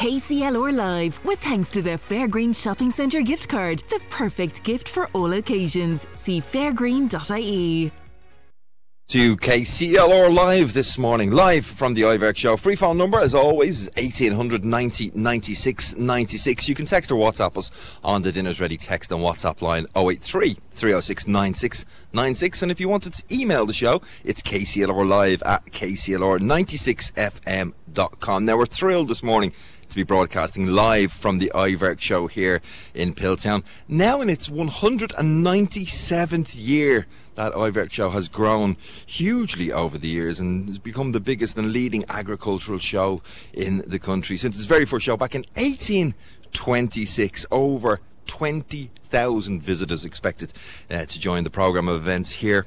KCLR Live with thanks to the Fairgreen Shopping Centre gift card, the perfect gift for all occasions. See fairgreen.ie to KCLR Live this morning, live from the Iverk Show. Free phone number, as always, is 1800 90 96 96. You can text or WhatsApp us on the Dinner's Ready text and WhatsApp line 083 306 96 96. And if you wanted to email the show, it's KCLR Live at KCLR96FM.com. Now, we're thrilled this morning to be broadcasting live from the Iverk show here in Piltown. Now in its 197th year that Iverk show has grown hugely over the years and has become the biggest and leading agricultural show in the country since its very first show back in 1826. Over 20,000 visitors expected uh, to join the programme of events here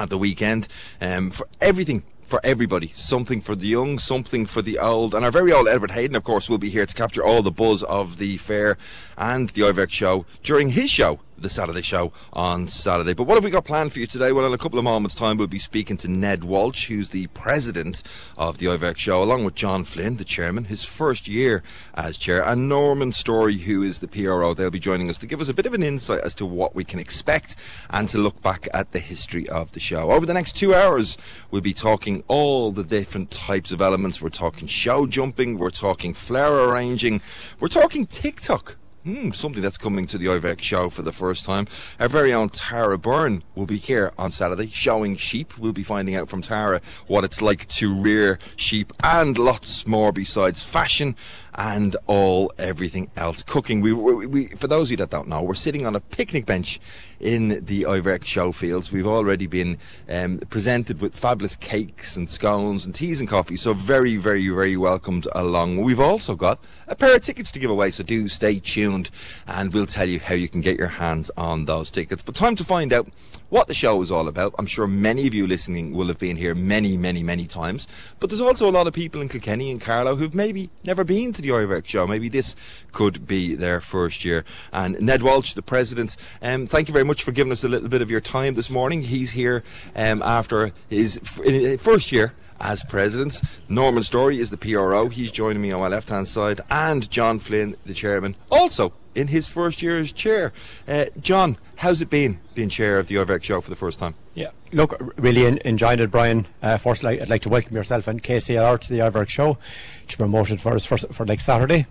at the weekend um, for everything for everybody. Something for the young, something for the old. And our very old Edward Hayden, of course, will be here to capture all the buzz of the fair and the Iverk show during his show the Saturday show on Saturday. But what have we got planned for you today? Well, in a couple of moments' time, we'll be speaking to Ned Walsh, who's the president of the Iverk Show, along with John Flynn, the chairman, his first year as chair, and Norman Story, who is the PRO. They'll be joining us to give us a bit of an insight as to what we can expect and to look back at the history of the show. Over the next two hours, we'll be talking all the different types of elements. We're talking show jumping, we're talking flower arranging, we're talking TikTok Hmm, something that's coming to the Iverk show for the first time. Our very own Tara Byrne will be here on Saturday showing sheep. We'll be finding out from Tara what it's like to rear sheep and lots more besides fashion and all everything else. Cooking. We, we, we, for those of you that don't know, we're sitting on a picnic bench in the Iverk show fields. We've already been um, presented with fabulous cakes and scones and teas and coffee. So very, very, very welcomed along. We've also got a pair of tickets to give away. So do stay tuned, and we'll tell you how you can get your hands on those tickets. But time to find out what the show is all about. I'm sure many of you listening will have been here many, many, many times. But there's also a lot of people in Kilkenny and Carlow who've maybe never been to the Iverk show. Maybe this could be their first year. And Ned Walsh, the president, um, thank you very much for giving us a little bit of your time this morning. He's here um, after his f- first year as president. Norman Story is the PRO. He's joining me on my left hand side. And John Flynn, the chairman, also in his first year as chair. Uh, John, how's it been being chair of the Iverk show for the first time? Yeah, look, really enjoyed it, Brian. Uh, firstly, I'd like to welcome yourself and KCLR to the Iverk show, which promoted for us for, for next Saturday.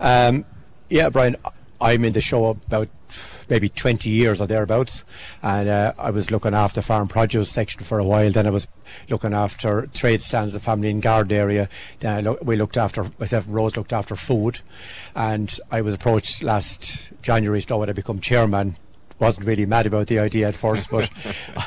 Um, yeah, Brian, I'm in the show about maybe 20 years or thereabouts. And uh, I was looking after farm produce section for a while. Then I was looking after trade stands, the family and garden area. Then lo- we looked after, myself and Rose looked after food. And I was approached last January to know would I become chairman wasn't really mad about the idea at first, but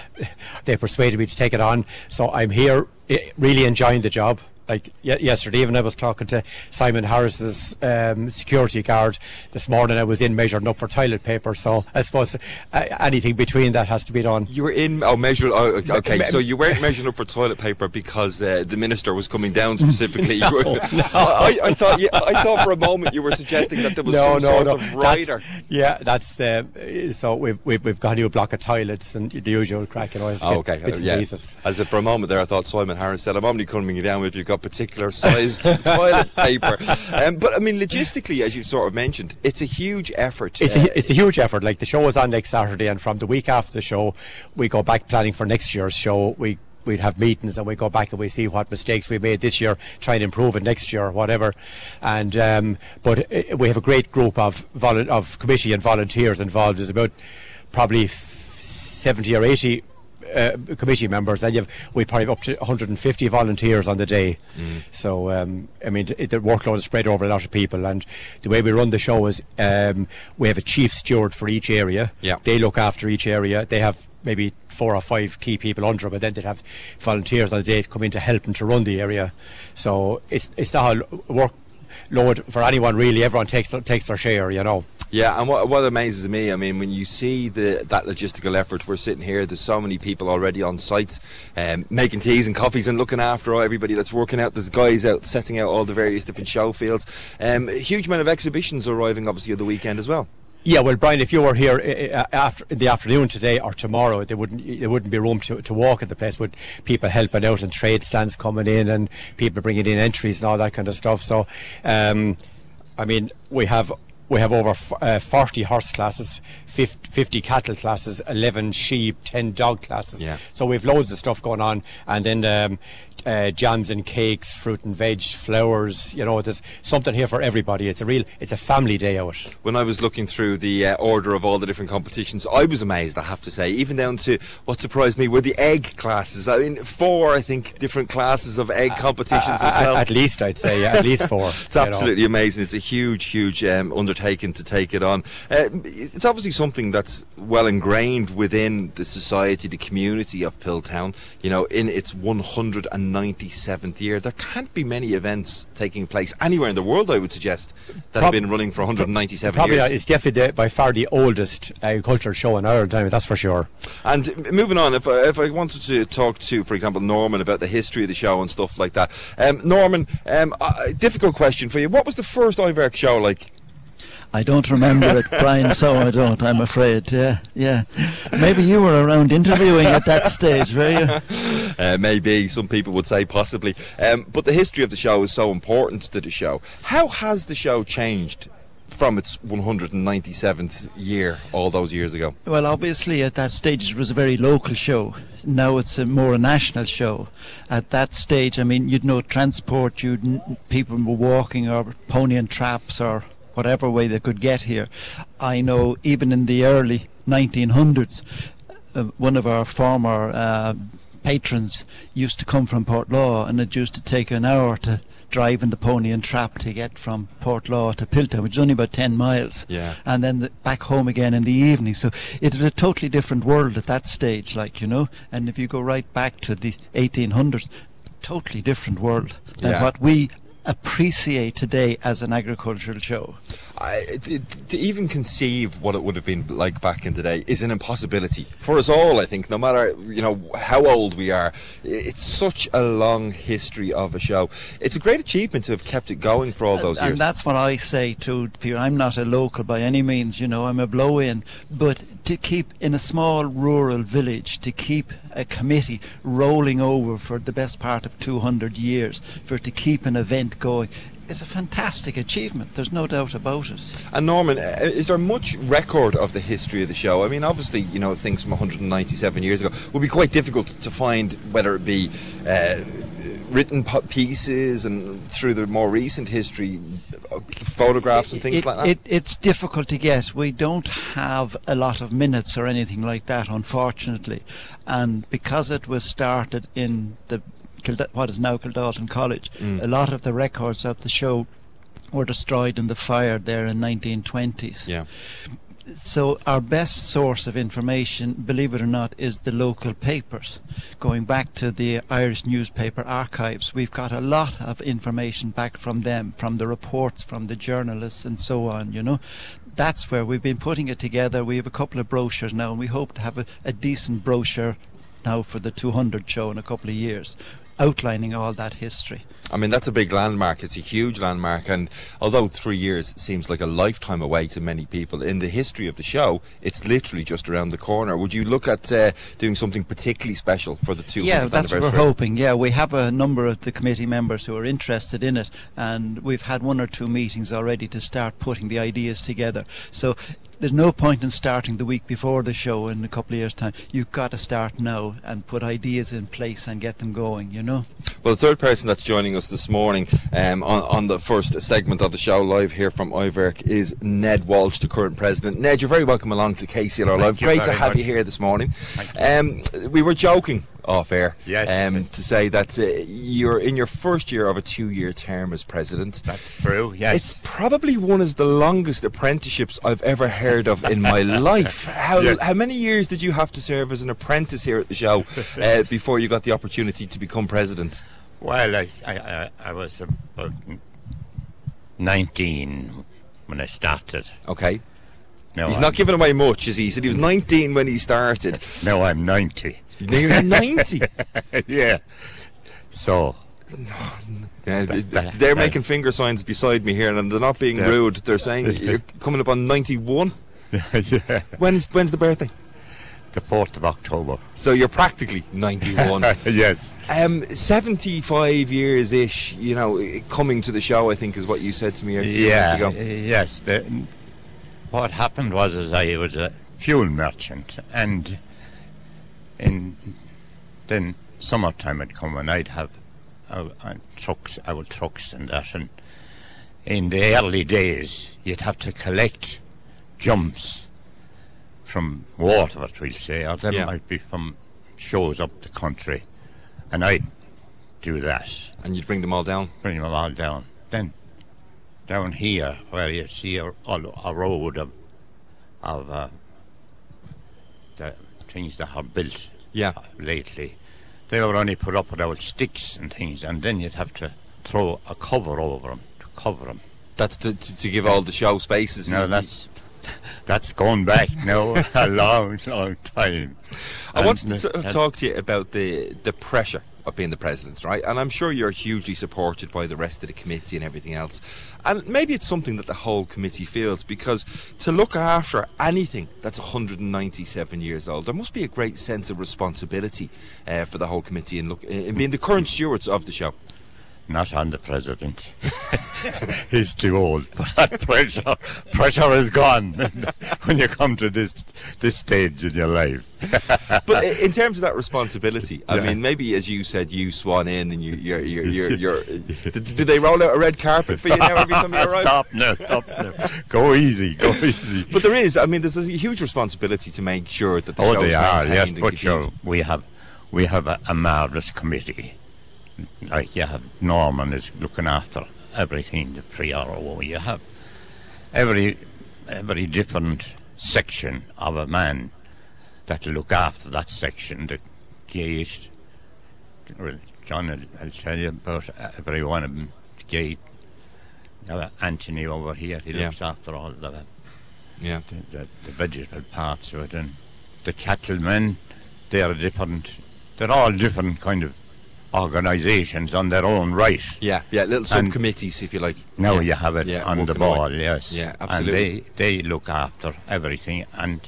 they persuaded me to take it on. So I'm here, eh, really enjoying the job like yesterday even I was talking to Simon Harris's um, security guard this morning. I was in measuring up for toilet paper so I suppose uh, anything between that has to be done. You were in oh measured oh, okay so you weren't measuring up for toilet paper because uh, the minister was coming down specifically. No, no. I, I, thought I thought for a moment you were suggesting that there was no, some no, sort of rider. that's, yeah that's the so we've, we've, we've got a new block of toilets and the usual cracking and oh, okay. yeah. as if for a moment there I thought Simon Harris said I'm only coming down if you've got particular sized toilet paper. Um, but I mean, logistically, as you sort of mentioned, it's a huge effort. It's, uh, a, it's a huge effort. Like the show is on next Saturday, and from the week after the show, we go back planning for next year's show. We we'd have meetings and we go back and we see what mistakes we made this year, try and improve it next year or whatever. And um, but uh, we have a great group of volu- of committee and volunteers involved. There's about probably 70 or 80 uh, committee members, and you've, we probably have up to 150 volunteers on the day. Mm. So, um, I mean, it, the workload is spread over a lot of people, and the way we run the show is um, we have a chief steward for each area. Yeah. They look after each area. They have maybe four or five key people under, but then they'd have volunteers on the day to come in to help them to run the area. So it's it's not a work load for anyone really. Everyone takes takes their share, you know. Yeah, and what, what amazes me, I mean, when you see the that logistical effort, we're sitting here. There's so many people already on site, um, making teas and coffees and looking after all, everybody that's working out. There's guys out setting out all the various different show fields. Um, huge amount of exhibitions arriving, obviously, at the weekend as well. Yeah, well, Brian, if you were here uh, after in the afternoon today or tomorrow, there wouldn't there wouldn't be room to, to walk at the place. With people helping out and trade stands coming in and people bringing in entries and all that kind of stuff. So. Um, I mean, we have we have over f- uh, 40 horse classes, 50, 50 cattle classes, 11 sheep, 10 dog classes. Yeah. So we've loads of stuff going on, and then um, uh, jams and cakes, fruit and veg, flowers. You know, there's something here for everybody. It's a real, it's a family day out. When I was looking through the uh, order of all the different competitions, I was amazed. I have to say, even down to what surprised me were the egg classes. I mean, four, I think, different classes of egg competitions Uh, as well. at, least I'd say, yeah, at least four. It's absolutely amazing. It's a huge, huge um, undertaking to take it on. Uh, it's obviously something that's well ingrained within the society, the community of Piltown. You know, in its 197th year, there can't be many events taking place anywhere in the world. I would suggest that have been running for 197 Probably years. it's definitely the, by far the oldest agricultural show in Ireland. I mean, that's for sure. And moving on, if I, if I wanted to talk to, for example, Norman about the history of the show and stuff like that, um, Norman, um, uh, difficult question for you. What was the first Iverk show like? I don't remember it, Brian, so I don't, I'm afraid. Yeah, yeah. Maybe you were around interviewing at that stage, were you? Uh, maybe some people would say possibly, um, but the history of the show is so important to the show. How has the show changed from its 197th year all those years ago? Well, obviously, at that stage, it was a very local show. Now it's a more a national show. At that stage, I mean, you'd no transport, you'd people were walking or pony and traps or whatever way they could get here. I know even in the early 1900s, uh, one of our former uh, patrons used to come from Portlaw, and it used to take an hour to drive in the pony and trap to get from Portlaw to Piltown, which is only about 10 miles Yeah. and then the, back home again in the evening. So it was a totally different world at that stage, like you know. And if you go right back to the 1800s, totally different world than Yeah. what we appreciate today as an agricultural show. I, to, to even conceive what it would have been like back in the day is an impossibility for us all. I think, no matter you know how old we are, it's such a long history of a show. It's a great achievement to have kept it going for all those and years. And that's what I say to people. I'm not a local by any means, you know, I'm a blow in. But to keep in a small rural village, to keep a committee rolling over for the best part of 200 years, for to keep an event going, is a fantastic achievement. There's no doubt about it. And Norman, uh, is there much record of the history of the show? I mean, obviously, you know, things from 197 years ago would be quite difficult to find, whether it be uh, written pieces and through the more recent history, uh, photographs and things it, like that. It, it's difficult to get. We don't have a lot of minutes or anything like that, unfortunately. And because it was started in the Kilda- what is now Kildalton College, Mm. a lot of the records of the show were destroyed in the fire there in 1920s. yeah. So our best source of information, believe it or not, is the local papers. Going back to the Irish newspaper archives, we've got a lot of information back from them, from the reports, from the journalists, and so on. You know, that's where we've been putting it together. We have a couple of brochures now, and we hope to have a, a decent brochure now for the 200 show in a couple of years, outlining all that history. I mean, that's a big landmark. It's a huge landmark. And although three years seems like a lifetime away to many people, in the history of the show, it's literally just around the corner. Would you look at uh, doing something particularly special for the 200th Yeah, that's what we're hoping. Yeah, we have a number of the committee members who are interested in it, and we've had one or two meetings already to start putting the ideas together. So there's no point in starting the week before the show in a couple of years' time. You've got to start now and put ideas in place and get them going, you know? Well, the third person that's joining us this morning um, on, on the first segment of the show live here from Iverk is Ned Walsh, the current president. Ned, you're very welcome along to KCLR Live. Great to have much. you here this morning. Um, we were joking off air Yes. um, to say that uh, you're in your first year of a two year term as president. That's true, yes. It's probably one of the longest apprenticeships I've ever heard of in my life. How, how many years did you have to serve as an apprentice here at the show uh, before you got the opportunity to become president? well, I, I, I, I was about 19 when I started. Okay. Now He's I'm, not giving away much, is he? He said he was 19 when he started. Now I'm 90. You're 90. yeah. So, Yeah, they're making finger signs beside me here, and they're not being rude. They're saying you're coming up on 91. yeah. When's when's the birthday? the 4th of October. So you're practically 91. yes. um, 75 years ish, you know, coming to the show, I think is what you said to me a few Yeah. minutes ago. Yes. The, what happened was, is I was a fuel merchant, and in then summertime would come, and I'd have uh, uh, trucks, our trucks, and that. And in the early days, you'd have to collect jumps from Waterford, we'll say, or they Yeah. might be from shows up the country, and I'd do that And you'd bring them all down. bring them all down. Then down here, where you see a, a, a road of of uh, the things that are built Yeah. lately, they were only put up with old sticks and things, and then you'd have to throw a cover over them to cover them. That's to, to, to give all the show spaces. Now that's that's going back now a long, long time. I wanted to uh, talk to you about the the pressure of being the president, right? And I'm sure you're hugely supported by the rest of the committee and everything else. And maybe it's something that the whole committee feels because to look after anything that's 197 years old, there must be a great sense of responsibility uh, for the whole committee in look in being the current stewards of the show. Not on the president. He's too old. But that pressure, pressure is gone when you come to this this stage in your life. But in terms of that responsibility, I Yeah. mean, maybe as you said, you swan in and you, you're, you're, you're, you're do, they roll out a red carpet for you now every time you arrive? stop now, stop now. Go easy, go easy. But there is, I mean, there's a huge responsibility to make sure that the oh, show they are. Yes, but sure, we have we have a, a marvelous committee. Like you have Norman is looking after everything, the PRO. You have every every different section of a man that look after that section. The gate. Well, John, will I'll tell you about every one of them. The gate. Now, Anthony over here, he Yeah. looks after all the Yeah. the, the, the vegetable parts of it and the cattlemen they're different they're all different kind of organizations on their own right Yeah, yeah, little And subcommittees, if you like. now yeah. you have it Yeah, on the working away. ball yes Yeah, absolutely. and they they look after everything and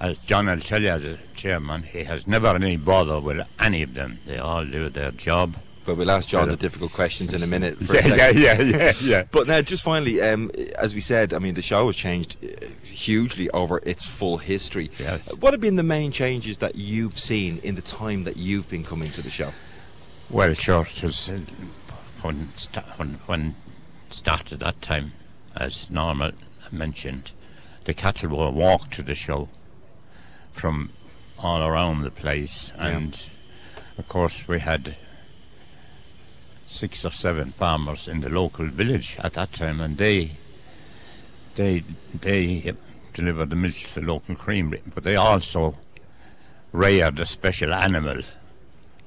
as John will tell you as a chairman he has never any bother with any of them they all do their job But we'll ask John the difficult questions in a minute. For a yeah, yeah yeah yeah yeah But now, just finally, um, as we said, I mean, the show has changed uh, hugely over its full history. Yes. What have been the main changes that you've seen in the time that you've been coming to the show? Well, sure, it was uh, when, sta- when, when started that time, as Norma mentioned, the cattle were walked to the show from all around the place, Yeah. and of course we had six or seven farmers in the local village at that time, and they they they delivered the milk to the local creamery, but they also reared a special animal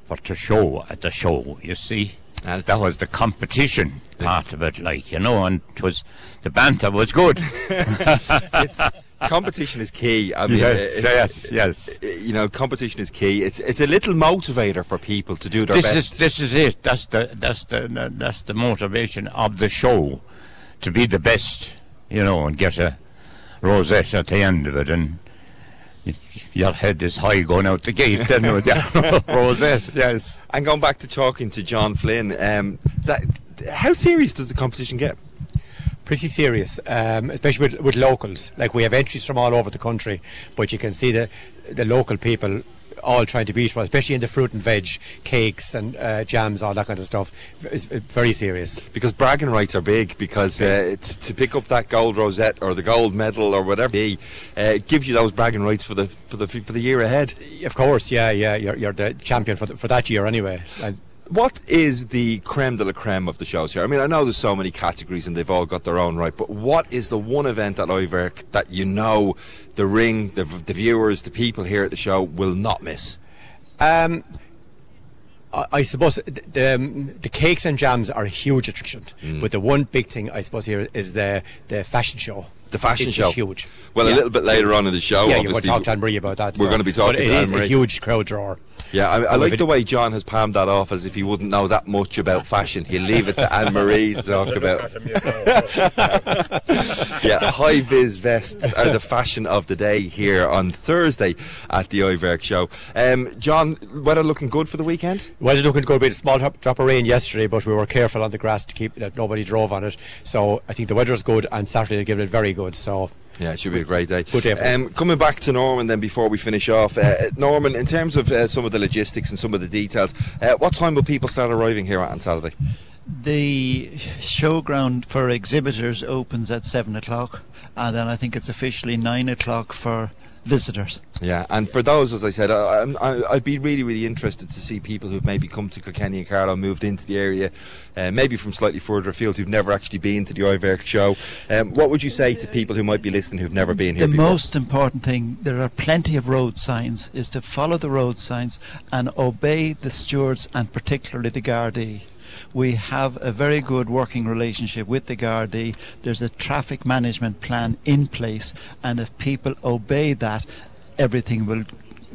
for to show at the show. You see, And that was the competition part of it, like you know, and it was the banter was good. Competition is key. I mean, yes, uh, yes, yes. You know, competition is key. It's it's a little motivator for people to do their This best. is this is it. That's the that's the that's the motivation of the show, to be the best, you know, and get a rosette at the end of it, and your head is high going out the gate. Then with your rosette, yes. And going back to talking to John Flynn, um, that how serious does the competition get? Pretty serious, um, especially with, with locals. Like we have entries from all over the country, but you can see the the local people all trying to beat one, especially in the fruit and veg, cakes and uh, jams, all that kind of stuff. It's very serious. Because bragging rights are big. Because uh, to pick up that gold rosette or the gold medal or whatever, it be, uh, gives you those bragging rights for the for the for the year ahead. Of course, yeah, yeah, you're, you're the champion for, the, for that year anyway. And What is the creme de la creme of the shows here? I mean, I know there's so many categories and they've all got their own right, but what is the one event at Iverk that you know the ring, the, the viewers, the people here at the show will not miss? Um, I, I suppose th- the, um, the cakes and jams are a huge attraction, but the one big thing I suppose here is the the fashion show. The fashion show. is huge. Well, a little bit later on in the show, Yeah, you're going obviously, to talk to Anne Marie about that. We're so- going to be talking but it to is Anne-Marie. a huge crowd drawer. Yeah, I, I like if the way John has palmed that off as if he wouldn't know that much about fashion. He'll leave it to Anne Marie to talk about. yeah, high vis vests are the fashion of the day here on Thursday at the Iverk show. Um, John, weather looking good for the weekend? Weather it's looking to go a bit small drop, drop of rain yesterday, but we were careful on the grass to keep that nobody drove on it. So I think the weather is good, and Saturday they're giving it very good. So Yeah, it should be a great day. Good day Um, coming back to Norman then before we finish off. Uh, Norman, in terms of uh, some of the logistics and some of the details, uh, what time will people start arriving here on Saturday? The showground for exhibitors opens at seven o'clock, and then I think it's officially nine o'clock for visitors. Yeah, and for those, as I said, I, I'd be really, really interested to see people who've maybe come to Kilkenny and Carlow, moved into the area, uh, maybe from slightly further afield, who've never actually been to the Iverk show. Um, what would you say to people who might be listening who've never been here The before? most important thing, there are plenty of road signs, is to follow the road signs and obey the stewards and particularly the Gardaí. We have a very good working relationship with the Gardaí. There's a traffic management plan in place, and if people obey that, everything will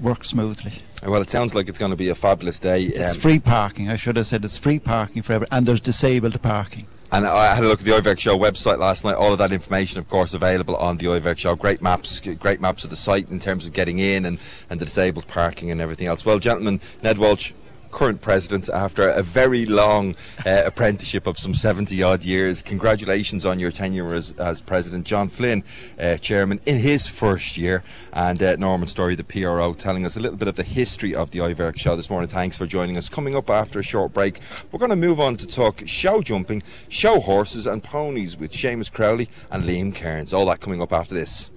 work smoothly. Well, it sounds like it's going to be a fabulous day. It's um, free parking. I should have said it's free parking for everyone, and there's disabled parking. And I had a look at the Iverk Show website last night. All of that information, of course, available on the Iverk Show. Great maps, great maps of the site in terms of getting in and, and the disabled parking and everything else. Well, gentlemen, Ned Walsh, current president, after a very long uh, apprenticeship of some 70 odd years, congratulations on your tenure as, as president. John Flynn, uh, chairman, in his first year, and uh, Norman Story, the PRO, telling us a little bit of the history of the Iverk Show this morning. Thanks for joining us. Coming up after a short break, we're going to move on to talk show jumping, show horses, and ponies with Seamus Crowley and Liam Cairns. All that coming up after this.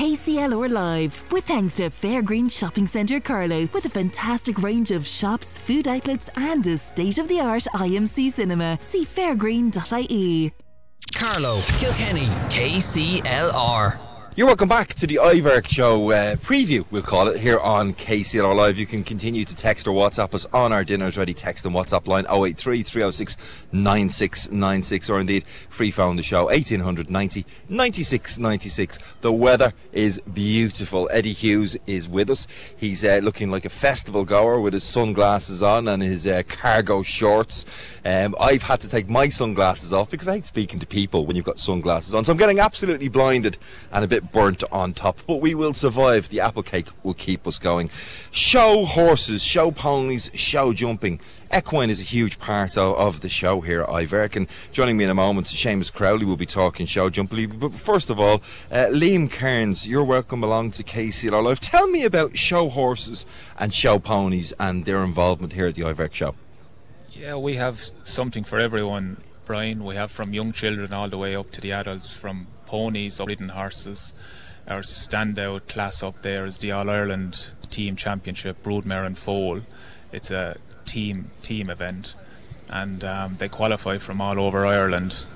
KCLR Live, with thanks to Fairgreen Shopping Centre Carlow, with a fantastic range of shops, food outlets, and a state of the art IMC cinema. See fairgreen.ie. Carlow, Kilkenny, KCLR. You're welcome back to the Iverk Show uh, preview, we'll call it, here on KCLR Live. You can continue to text or WhatsApp us on our Dinners Ready text and WhatsApp line 083 306 9696 or indeed free phone the show 1890 96 96. The weather is beautiful. Eddie Hughes is with us. He's uh, looking like a festival goer with his sunglasses on and his uh, cargo shorts. Um, I've had to take my sunglasses off because I hate speaking to people when you've got sunglasses on. So I'm getting absolutely blinded and a bit burnt on top. But we will survive. The apple cake will keep us going. Show horses, show ponies, show jumping. Equine is a huge part of, of the show here at Iverk. Joining me in a moment, Seamus Crowley will be talking show jumping. But first of all, uh, Liam Cairns, you're welcome along to KCLR Live. Tell me about show horses and show ponies and their involvement here at the Iverk show. Yeah, we have something for everyone, Brian. We have from young children all the way up to the adults, from ponies, or ridden horses. Our standout class up there is the All Ireland Team Championship, Broodmare and Foal. It's a team team event, and um, they qualify from all over Ireland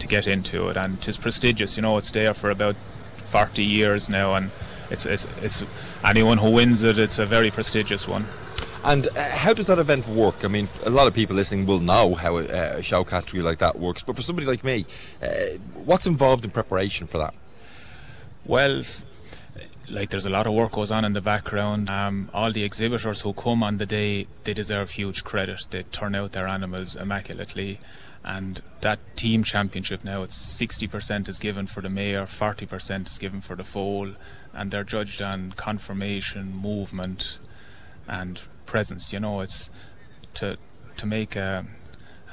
to get into it, and it's prestigious. You know, it's there for about 40 years now, and it's it's, it's anyone who wins it, it's a very prestigious one. And uh, how does that event work? I mean, a lot of people listening will know how a, a show category like that works, but for somebody like me, uh, what's involved in preparation for that? Well, like there's a lot of work goes on in the background. Um, all the exhibitors who come on the day, they deserve huge credit. They turn out their animals immaculately, and that team championship now, it's 60% is given for the mare, 40% is given for the foal, and they're judged on conformation, movement, and presence. You know, it's to to make a,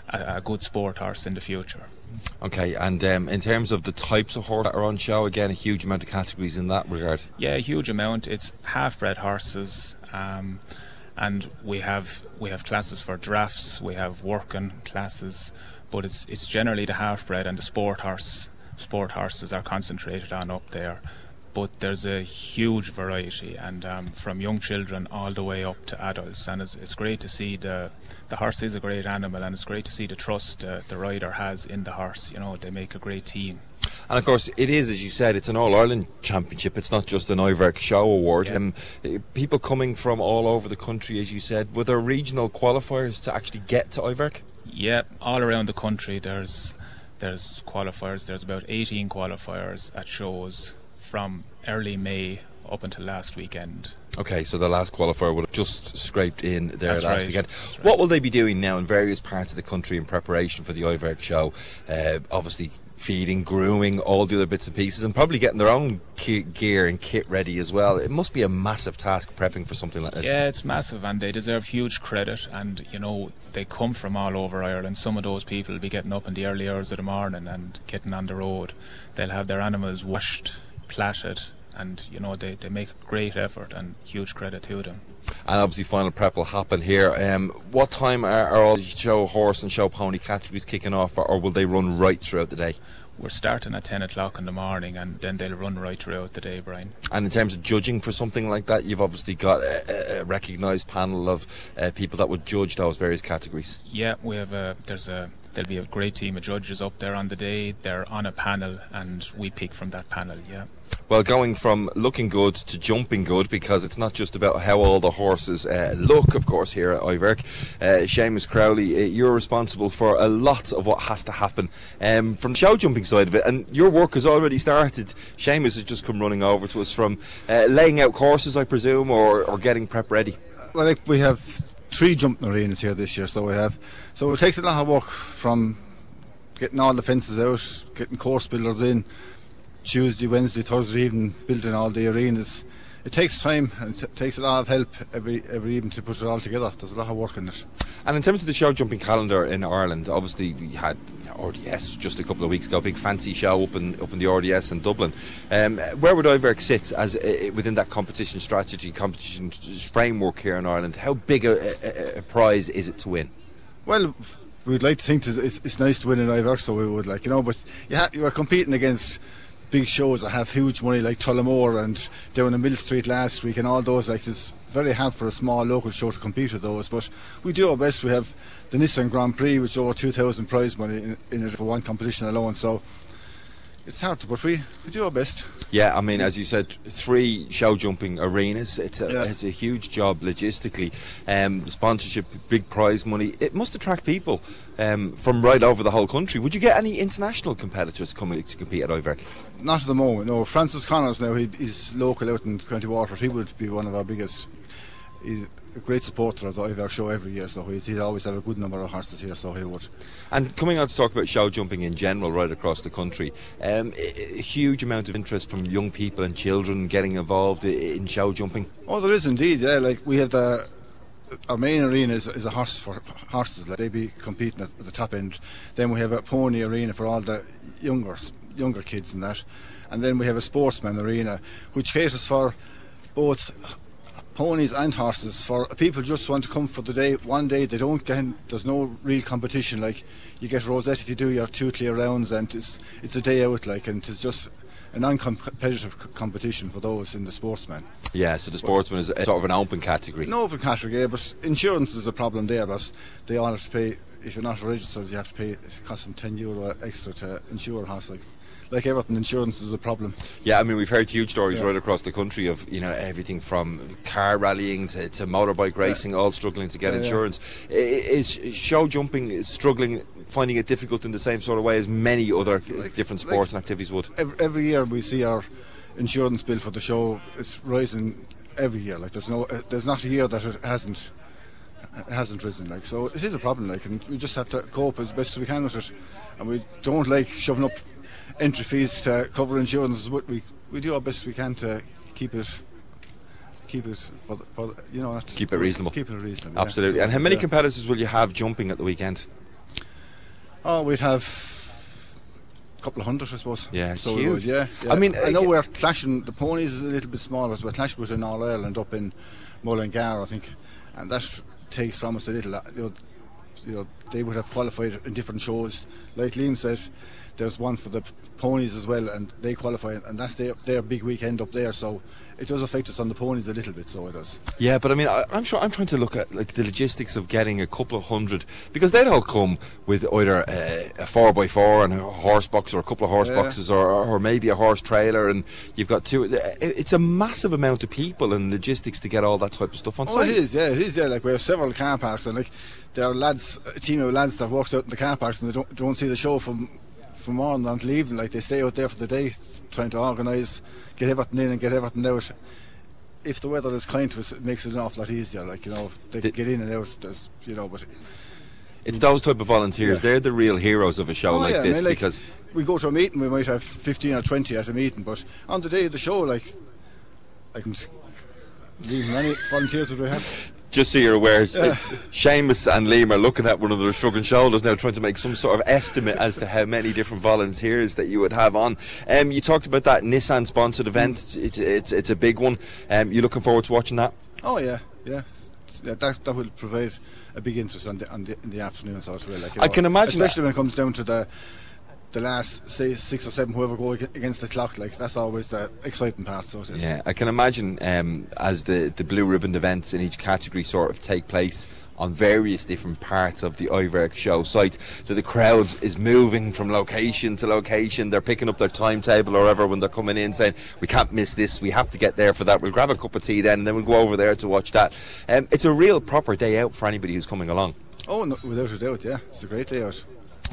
a, a good sport horse in the future. Okay, and um, in terms of the types of horse that are on show, again, a huge amount of categories in that regard. Yeah, a huge amount. It's half-bred horses, um, and we have we have classes for drafts. We have working classes, but it's it's generally the half-bred and the sport horse. Sport horses are concentrated on up there, but there's a huge variety, and um, from young children all the way up to adults. And it's, it's great to see the the horse is a great animal, and it's great to see the trust uh, the rider has in the horse. You know, they make a great team. And of course, it is, as you said, it's an All Ireland Championship. It's not just an Iverk Show Award. Yeah. Um, uh, people coming from all over the country, as you said, were there regional qualifiers to actually get to Iverk? Yeah, all around the country there's there's qualifiers. There's about 18 qualifiers at shows from early May up until last weekend. Okay, so the last qualifier would have just scraped in there That's last right, weekend. right. What will they be doing now in various parts of the country in preparation for the Iverk show? Uh, obviously, feeding, grooming, all the other bits and pieces, and probably getting their own ki- gear and kit ready as well. It must be a massive task prepping for something like this. Yeah, it's massive, and they deserve huge credit. And you know, they come from all over Ireland. Some of those people will be getting up in the early hours of the morning and getting on the road. They'll have their animals washed, platted, and you know they, they make a great effort and huge credit to them. And obviously, final prep will happen here. Um, what time are, are all the show horse and show pony categories kicking off, or, or will they run right throughout the day? We're starting at 10 o'clock in the morning and then they'll run right throughout the day, Brian. And in terms of judging for something like that, you've obviously got a, a recognised panel of uh, people that would judge those various categories. Yeah, we have a, there's a, there'll be a great team of judges up there on the day. They're on a panel and we pick from that panel, yeah. Well, going from looking good to jumping good, because it's not just about how all the horses uh, look, of course, here at Iverk. Uh, Seamus Crowley, uh, you're responsible for a lot of what has to happen um, from the show jumping side of it, and your work has already started. Seamus has just come running over to us from uh, laying out courses, I presume, or, or getting prep ready. Well, like we have three jumping arenas here this year, so we have. So it takes a lot of work from getting all the fences out, getting course builders in, Tuesday, Wednesday, Thursday evening, building all the arenas. It takes time and it takes a lot of help every every evening to put it all together. There's a lot of work in it. And in terms of the show jumping calendar in Ireland, obviously we had RDS just a couple of weeks ago, a big fancy show up in up in the RDS in Dublin. Um, where would Iverk sit as uh, within that competition strategy, competition framework here in Ireland? How big a, a, a prize is it to win? Well, we'd like to think it's, it's, nice to win an Iverk, so we would like, you know, but you, ha- you are competing against big shows that have huge money like Tullamore and down in Millstreet last week and all those. Like, it's very hard for a small local show to compete with those, but we do our best. We have the Nissan Grand Prix, which over 2,000 prize money in, in it for one competition alone, so it's hard, but we, we do our best. Yeah, I mean, as you said, three show jumping arenas. It's a Yeah. it's a huge job logistically. Um, the sponsorship, big prize money. It must attract people um, from right over the whole country. Would you get any international competitors coming to compete at Iverk? Not at the moment, no. Francis Connors now, he, he's local out in County Waterford. He would be one of our biggest. He's a great supporter of the Iver show every year, so he's, he'd always have a good number of horses here, so he would. And coming on to talk about show jumping in general, right across the country, um, a, a huge amount of interest from young people and children getting involved in show jumping. Oh, there is indeed, yeah. Like we have the our main arena is, is a horse for horses. Like they be competing at, at the top end. Then we have a pony arena for all the younger younger kids and that. And then we have a sportsman arena, which caters for both ponies and horses. For people just want to come for the day, one day. They don't get. in, There's no real competition. Like you get rosette if you do your two clear rounds, and it's it's a day out. Like and it's just a non-competitive c- competition for those in the sportsman. Yeah, so the sportsman is a, sort of an open category. No open category, yeah, but insurance is a problem there. But they all have to pay. If you're not registered, you have to pay. It costs them ten euro extra to insure a horse. Like, like everything, insurance is a problem. Yeah, I mean we've heard huge stories Yeah. right across the country of you know everything from car rallying to, to motorbike racing, all struggling to get insurance. Is show jumping struggling, finding it difficult in the same sort of way as many other different like- sports and activities would? Every, every year we see our insurance bill for the show. It's rising every year. Like there's no, uh, there's not a year that it hasn't hasn't risen. Like so, it is a problem. Like, and we just have to cope as best as we can with it. And we don't like shoving up entry fees to cover insurance. But we we do our best we can to keep it. Keep it for, the, for the, you know Keep it reasonable. Keep it reasonable. yeah. Absolutely. And how many Yeah. competitors will you have jumping at the weekend? Oh, we'd have a couple of hundred, I suppose. Yeah, it's so huge. would, yeah, yeah. I mean, I know uh, we're clashing. The ponies is a little bit smaller, but we're clashing with in All Ireland up in Mullingar, I think, and that takes from us a little. uh, You know, you know, they would have qualified in different shows. Like Liam said, there's one for the ponies as well, and they qualify, and that's their their big weekend up there. So it does affect us on the ponies a little bit. So it does. Yeah, but I mean, I, I'm sure I'm trying to look at like the logistics of getting a couple of hundred because they'd all come with either a, a four by four and a horse box or a couple of horse Yeah. boxes or, or maybe a horse trailer, and you've got two. It's a massive amount of people and logistics to get all that type of stuff on Oh, site. it is, yeah, it is, yeah. Like we have several car parks, and like there are lads, a team of lads that works out in the car parks, and they don't don't see the show from from morning until evening. Like they stay out there for the day, trying to organise, get everything in and get everything out. If the weather is kind to us, it makes it an awful lot easier. Like you know, they The- can get in and out. There's, you know, but It's those type of volunteers. Yeah. They're the real heroes of a show Oh, like yeah, I this mean, like, because we go to a meeting, we might have 15 or 20 at a meeting, but on the day of the show, like, I can leave many volunteers would we have. Just so you're aware, uh, Seamus and Liam are looking at one of their shrugging shoulders now, trying to make some sort of estimate as to how many different volunteers that you would have on. Um, you talked about that Nissan sponsored event. It's, it's, it's a big one. Um, you looking forward to watching that? Oh, yeah, yeah. Yeah, that, that will provide a big interest on the, on the, in the afternoon, so it will. Like, I know, can imagine Especially when it comes down to the the last, say, six or seven, whoever go against the clock, like, that's always the exciting part, so it is. Yeah, I can imagine um, as the, the blue ribbon events in each category sort of take place on various different parts of the Iverk show site. So the crowd is moving from location to location. They're picking up their timetable or whatever when they're coming in saying, we can't miss this, we have to get there for that. We'll grab a cup of tea then and then we'll go over there to watch that. Um, it's a real proper day out for anybody who's coming along. Oh, no, without a doubt, yeah. It's a great day out.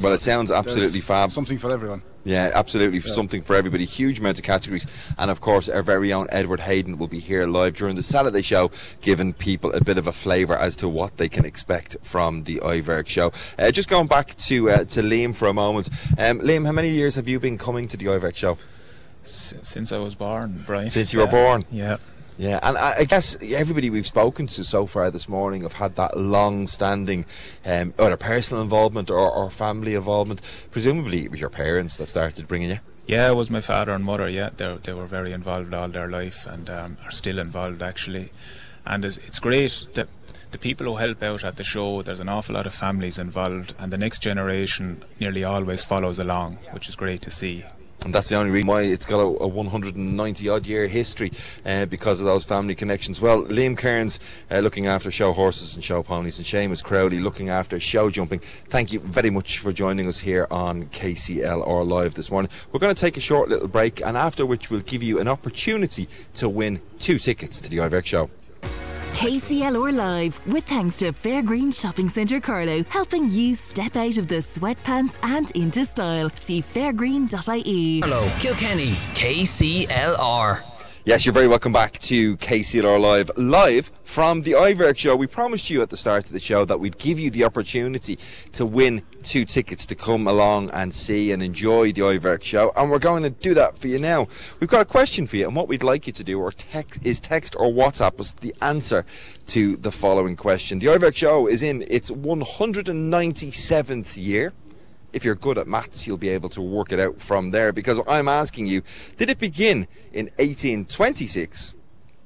Well, it sounds absolutely There's fab. Something for everyone. Yeah, absolutely. Yeah. Something for everybody. Huge amount of categories. And of course, our very own Edward Hayden will be here live during the Saturday show, giving people a bit of a flavour as to what they can expect from the Iverk show. Uh, just going back to uh, to Liam for a moment. Um, Liam, how many years have you been coming to the Iverk show? S- since I was born, Brian. Since you were born? Yeah. Yeah, and I, I guess everybody we've spoken to so far this morning have had that long-standing um, either personal involvement or, or family involvement. Presumably, it was your parents that started bringing you. Yeah, it was my father and mother. Yeah, they they were very involved all their life and um, are still involved actually. And it's, it's great that the people who help out at the show. There's an awful lot of families involved, and the next generation nearly always follows along, which is great to see. And that's the only reason why it's got a, a 190 odd year history uh, because of those family connections. Well, Liam Kearns uh, looking after show horses and show ponies, and Seamus Crowley looking after show jumping. Thank you very much for joining us here on KCLR Live this morning. We're going to take a short little break, and after which we'll give you an opportunity to win two tickets to the Iverk show. KCLR Live, with thanks to Fairgreen Shopping Centre Carlow, helping you step out of the sweatpants and into style. See fairgreen.ie. Hello, Kilkenny, KCLR. Yes, you're very welcome back to KCLR Live, live from the Iverk show. We promised you at the start of the show that we'd give you the opportunity to win two tickets to come along and see and enjoy the Iverk show, and we're going to do that for you now. We've got a question for you, and what we'd like you to do or text is text or WhatsApp us the answer to the following question. The Iverk show is in its 197th year. If you're good at maths, you'll be able to work it out from there. Because I'm asking you, did it begin in 1826,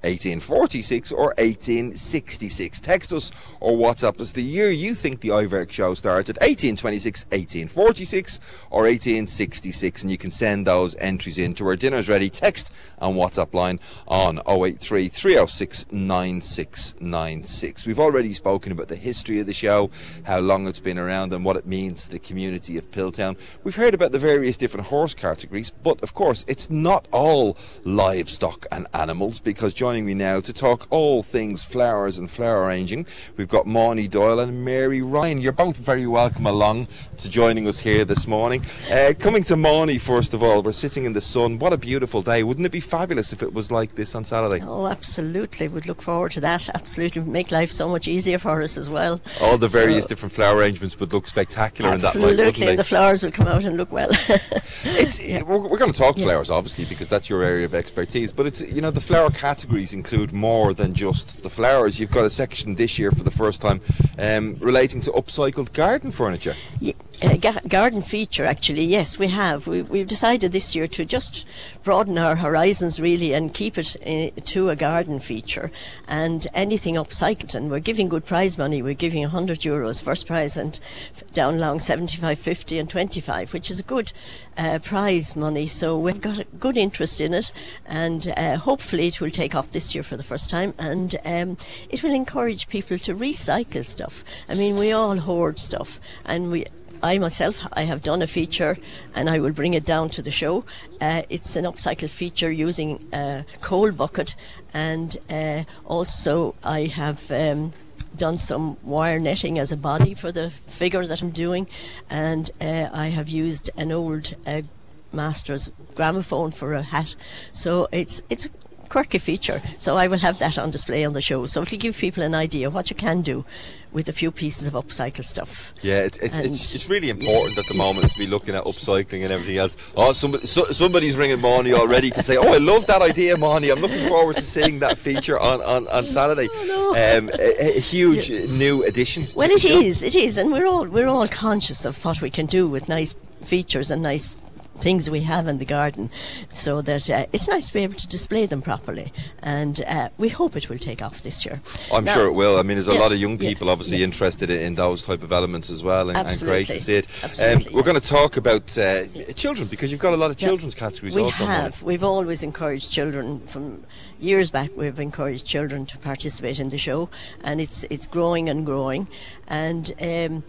1846 or 1866? Text us or WhatsApp us the year you think the Iverk show started, 1826, 1846 or 1866 and you can send those entries in to our Dinner's Ready text and WhatsApp line on 083 306 9696. We've already spoken about the history of the show, how long it's been around and what it means to the community of Piltown. We've heard about the various different horse categories, but of course it's not all livestock and animals because joining me now to talk all things flowers and flower arranging, we've got Mauny Doyle and Mary Ryan. You're both very welcome along to joining us here this morning. Uh, coming to Mauny first of all, we're sitting in the sun. What a beautiful day. Wouldn't it be fabulous if it was like this on Saturday? Oh, absolutely. We'd look forward to that. Absolutely. Make life so much easier for us as well. All the various So- different flower arrangements would look spectacular in that light, Absolutely. wouldn't they? and the flowers will come out and look well. It's we're, we're going to talk flowers, obviously, because that's your area of expertise. But it's you know the flower categories include more than just the flowers. You've got a section this year for the first time um, relating to upcycled garden furniture. Ye- ga- garden feature, actually, yes, we have. We, we've decided this year to just broaden our horizons really and keep it uh, to a garden feature and anything upcycled. And we're giving good prize money. We're giving 100 euros first prize and down along 75, 50, and 25, which is a good uh, prize money. So we've got a good interest in it, and uh, hopefully it will take off this year for the first time. And um, it will encourage people to recycle stuff. I mean, we all hoard stuff, and we. I myself, I have done a feature, and I will bring it down to the show. Uh, it's an upcycle feature using a coal bucket, and uh, also I have um, done some wire netting as a body for the figure that I'm doing, and uh, I have used an old uh, master's gramophone for a hat. So it's it's quirky feature. So I will have that on display on the show. So it'll give people an idea what you can do with a few pieces of upcycle stuff. Yeah, it's it's, it's, it's, really important at the moment to be looking at upcycling and everything else. Oh, somebody so, somebody's ringing Monty already to say, "Oh, I love that idea, Monty. I'm looking forward to seeing that feature on on, on Saturday." Oh, no. um, a, a, huge yeah. new addition. Well, it is, it is, and we're all we're all conscious of what we can do with nice features and nice things we have in the garden so that uh, it's nice to be able to display them properly and uh, we hope it will take off this year. I'm now, sure it will. I mean there's a yeah, lot of young people yeah, obviously yeah. interested in, in, those type of elements as well and, and great to see it. Um, we're going to talk about uh, children because you've got a lot of children's categories we also. We have. We've always encouraged children from years back we've encouraged children to participate in the show and it's it's growing and growing and um,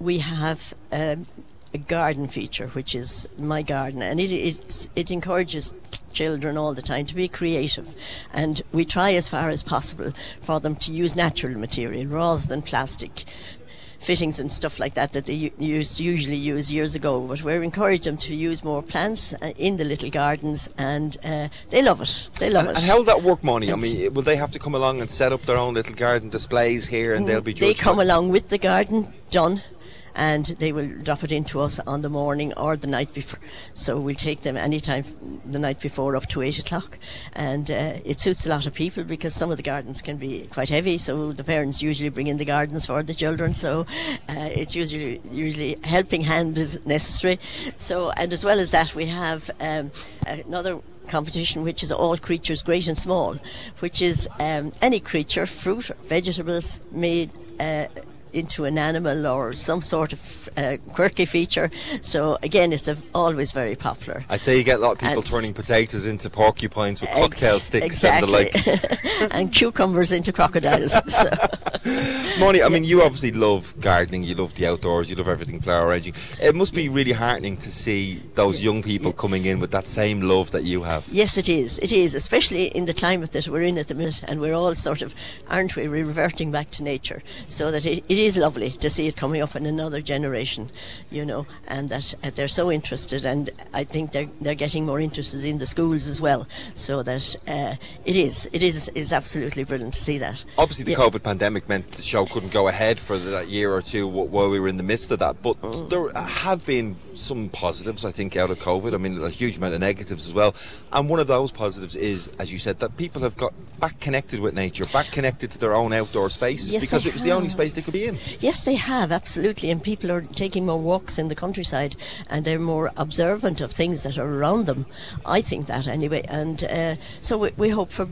we have um, a garden feature, which is my garden, and it it encourages children all the time to be creative, and we try as far as possible for them to use natural material rather than plastic fittings and stuff like that that they used usually use years ago. But we're encouraging them to use more plants uh, in the little gardens, and uh, they love it. They love and, it. And how will that work, Monty? I mean, will they have to come along and set up their own little garden displays here, and they'll be? They come along with the garden done and they will drop it into us on the morning or the night before. So we'll take them anytime the night before up to eight o'clock, and uh, it suits a lot of people because some of the gardens can be quite heavy. So the parents usually bring in the gardens for the children. So uh, it's usually usually helping hand is necessary. So and as well as that, we have um, another competition, which is all creatures, great and small, which is um, any creature, fruit, vegetables made. Uh, into an animal or some sort of uh, quirky feature. So again, it's a, always very popular. I'd say you get a lot of people and turning potatoes into porcupines with ex- cocktail sticks exactly. and the like, and cucumbers into crocodiles. so. Moni, I mean, you obviously love gardening, you love the outdoors, you love everything flower arranging. It must be really heartening to see those young people coming in with that same love that you have. Yes, it is. It is, especially in the climate that we're in at the minute, and we're all sort of, aren't we, reverting back to nature, so that it, it is lovely to see it coming up in another generation, you know, and that uh, they're so interested, and I think they're they're getting more interested in the schools as well, so that uh, it is it is is absolutely brilliant to see that. Obviously, the yeah. COVID pandemic meant the show couldn't go ahead for that year or two while we were in the midst of that, but mm. there have been some positives, I think, out of COVID. I mean, a huge amount of negatives as well, and one of those positives is, as you said, that people have got back connected with nature, back connected to their own outdoor spaces yes, because it was have. the only space they could be in. Yes, they have, absolutely. And people are taking more walks in the countryside and they're more observant of things that are around them. I think that anyway. And uh, so we, we hope for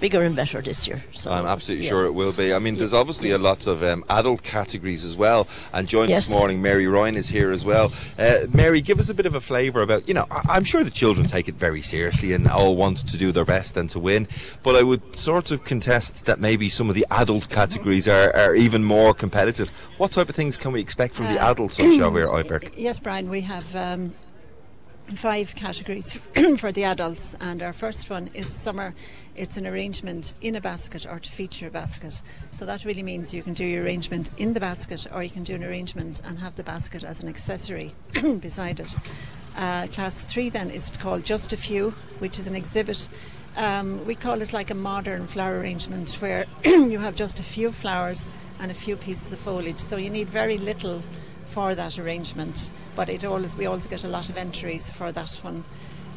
bigger and better this year. So, I'm absolutely yeah. sure it will be. I mean, there's obviously a lot of um, adult categories as well. And joined yes. this morning, Mary Ryan is here as well. Uh, Mary, give us a bit of a flavour about, you know, I- am sure the children take it very seriously and all want to do their best and to win. But I would sort of contest that maybe some of the adult categories are, are even more competitive. What type of things can we expect from uh, the adults on show here, Iverk? Yes, Brian, we have. Um, five categories for the adults, and our first one is summer it's an arrangement in a basket or to feature a basket. So that really means you can do your arrangement in the basket or you can do an arrangement and have the basket as an accessory beside it. Uh, class three then is called Just a Few, which is an exhibit. Um, we call it like a modern flower arrangement where you have just a few flowers and a few pieces of foliage. So you need very little for that arrangement, but it always we also get a lot of entries for that one.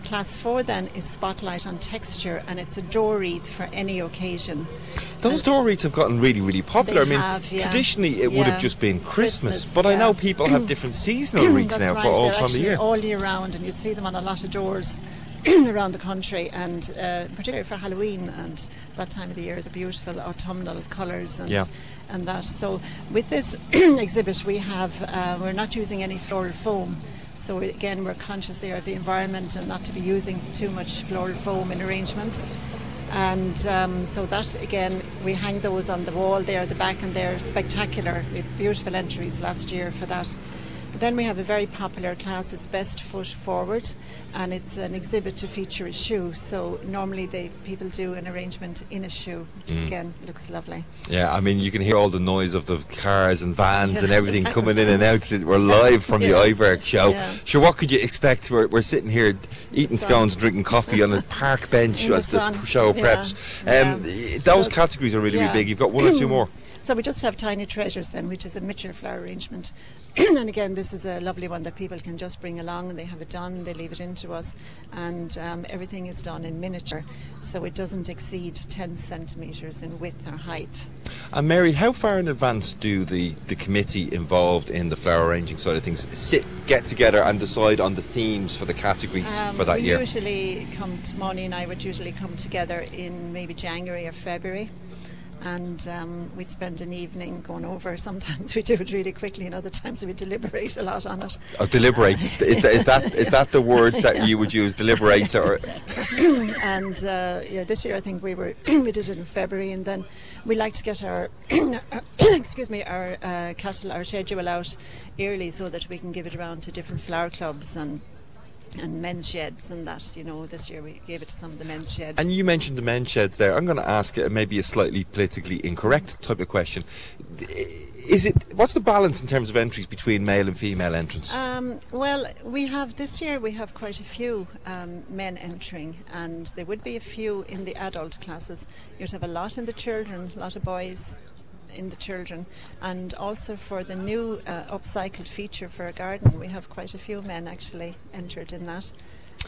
Class 4 then is Spotlight on Texture and it's a door wreath for any occasion. Those door wreaths have gotten really, really popular. I mean, have, yeah. traditionally it yeah. would have just been Christmas, Christmas but yeah. I know people have different seasonal wreaths now right. for all They're time of year. all year round, and you'd see them on a lot of doors around the country, and uh, particularly for Halloween and that time of the year, the beautiful autumnal colours and and that. So with this exhibit, we have uh, we're not using any floral foam. So again, we're conscious there of the environment and not to be using too much floral foam in arrangements. And um, so that again, we hang those on the wall there at the back, and they're spectacular. We had beautiful entries last year for that. Then we have a very popular class, it's Best Foot Forward, and it's an exhibit to feature a shoe. So normally they people do an arrangement in a shoe, which Mm. again looks lovely. Yeah, I mean, you can hear all the noise of the cars and vans and everything coming in and out. We're live from the Yeah. Iverk show. Yeah. Sure, what could you expect? We're, we're sitting here eating scones, drinking coffee on a park bench In as the sun. show Yeah. preps. Um. Those So- categories are really, really big. You've got one or two more. So we just have Tiny Treasures then, which is a miniature flower arrangement. and again, this is a lovely one that people can just bring along and they have it done, they leave it in to us, and um, everything is done in miniature, so it doesn't exceed 10 centimetres in width or height. And Mary, how far in advance do the, the committee involved in the flower arranging side of things sit, get together and decide on the themes for the categories Um, for that we year? usually come, to, and I would usually come together in maybe January or February. And um, we'd spend an evening going over. Sometimes we do it really quickly, and other times we deliberate a lot on it. Oh, deliberate. is, that, is, that, is that the word that you would use, deliberate? Or, and uh, yeah, this year I think we were we did it in February, and then we like to get our excuse me our uh, cattle our schedule out early so that we can give it around to different flower clubs and and men's sheds and that. You know, this year we gave it to some of the men's sheds. And you mentioned the men's sheds there. I'm going to ask maybe a slightly politically incorrect type of question. Is it what's the balance in terms of entries between male and female entrants? Um, well, we have this year we have quite a few um, men entering, and there would be a few in the adult classes. You'd have a lot in the children, a lot of boys in the children, and also for the new uh, upcycled feature for a garden, we have quite a few men actually entered in that.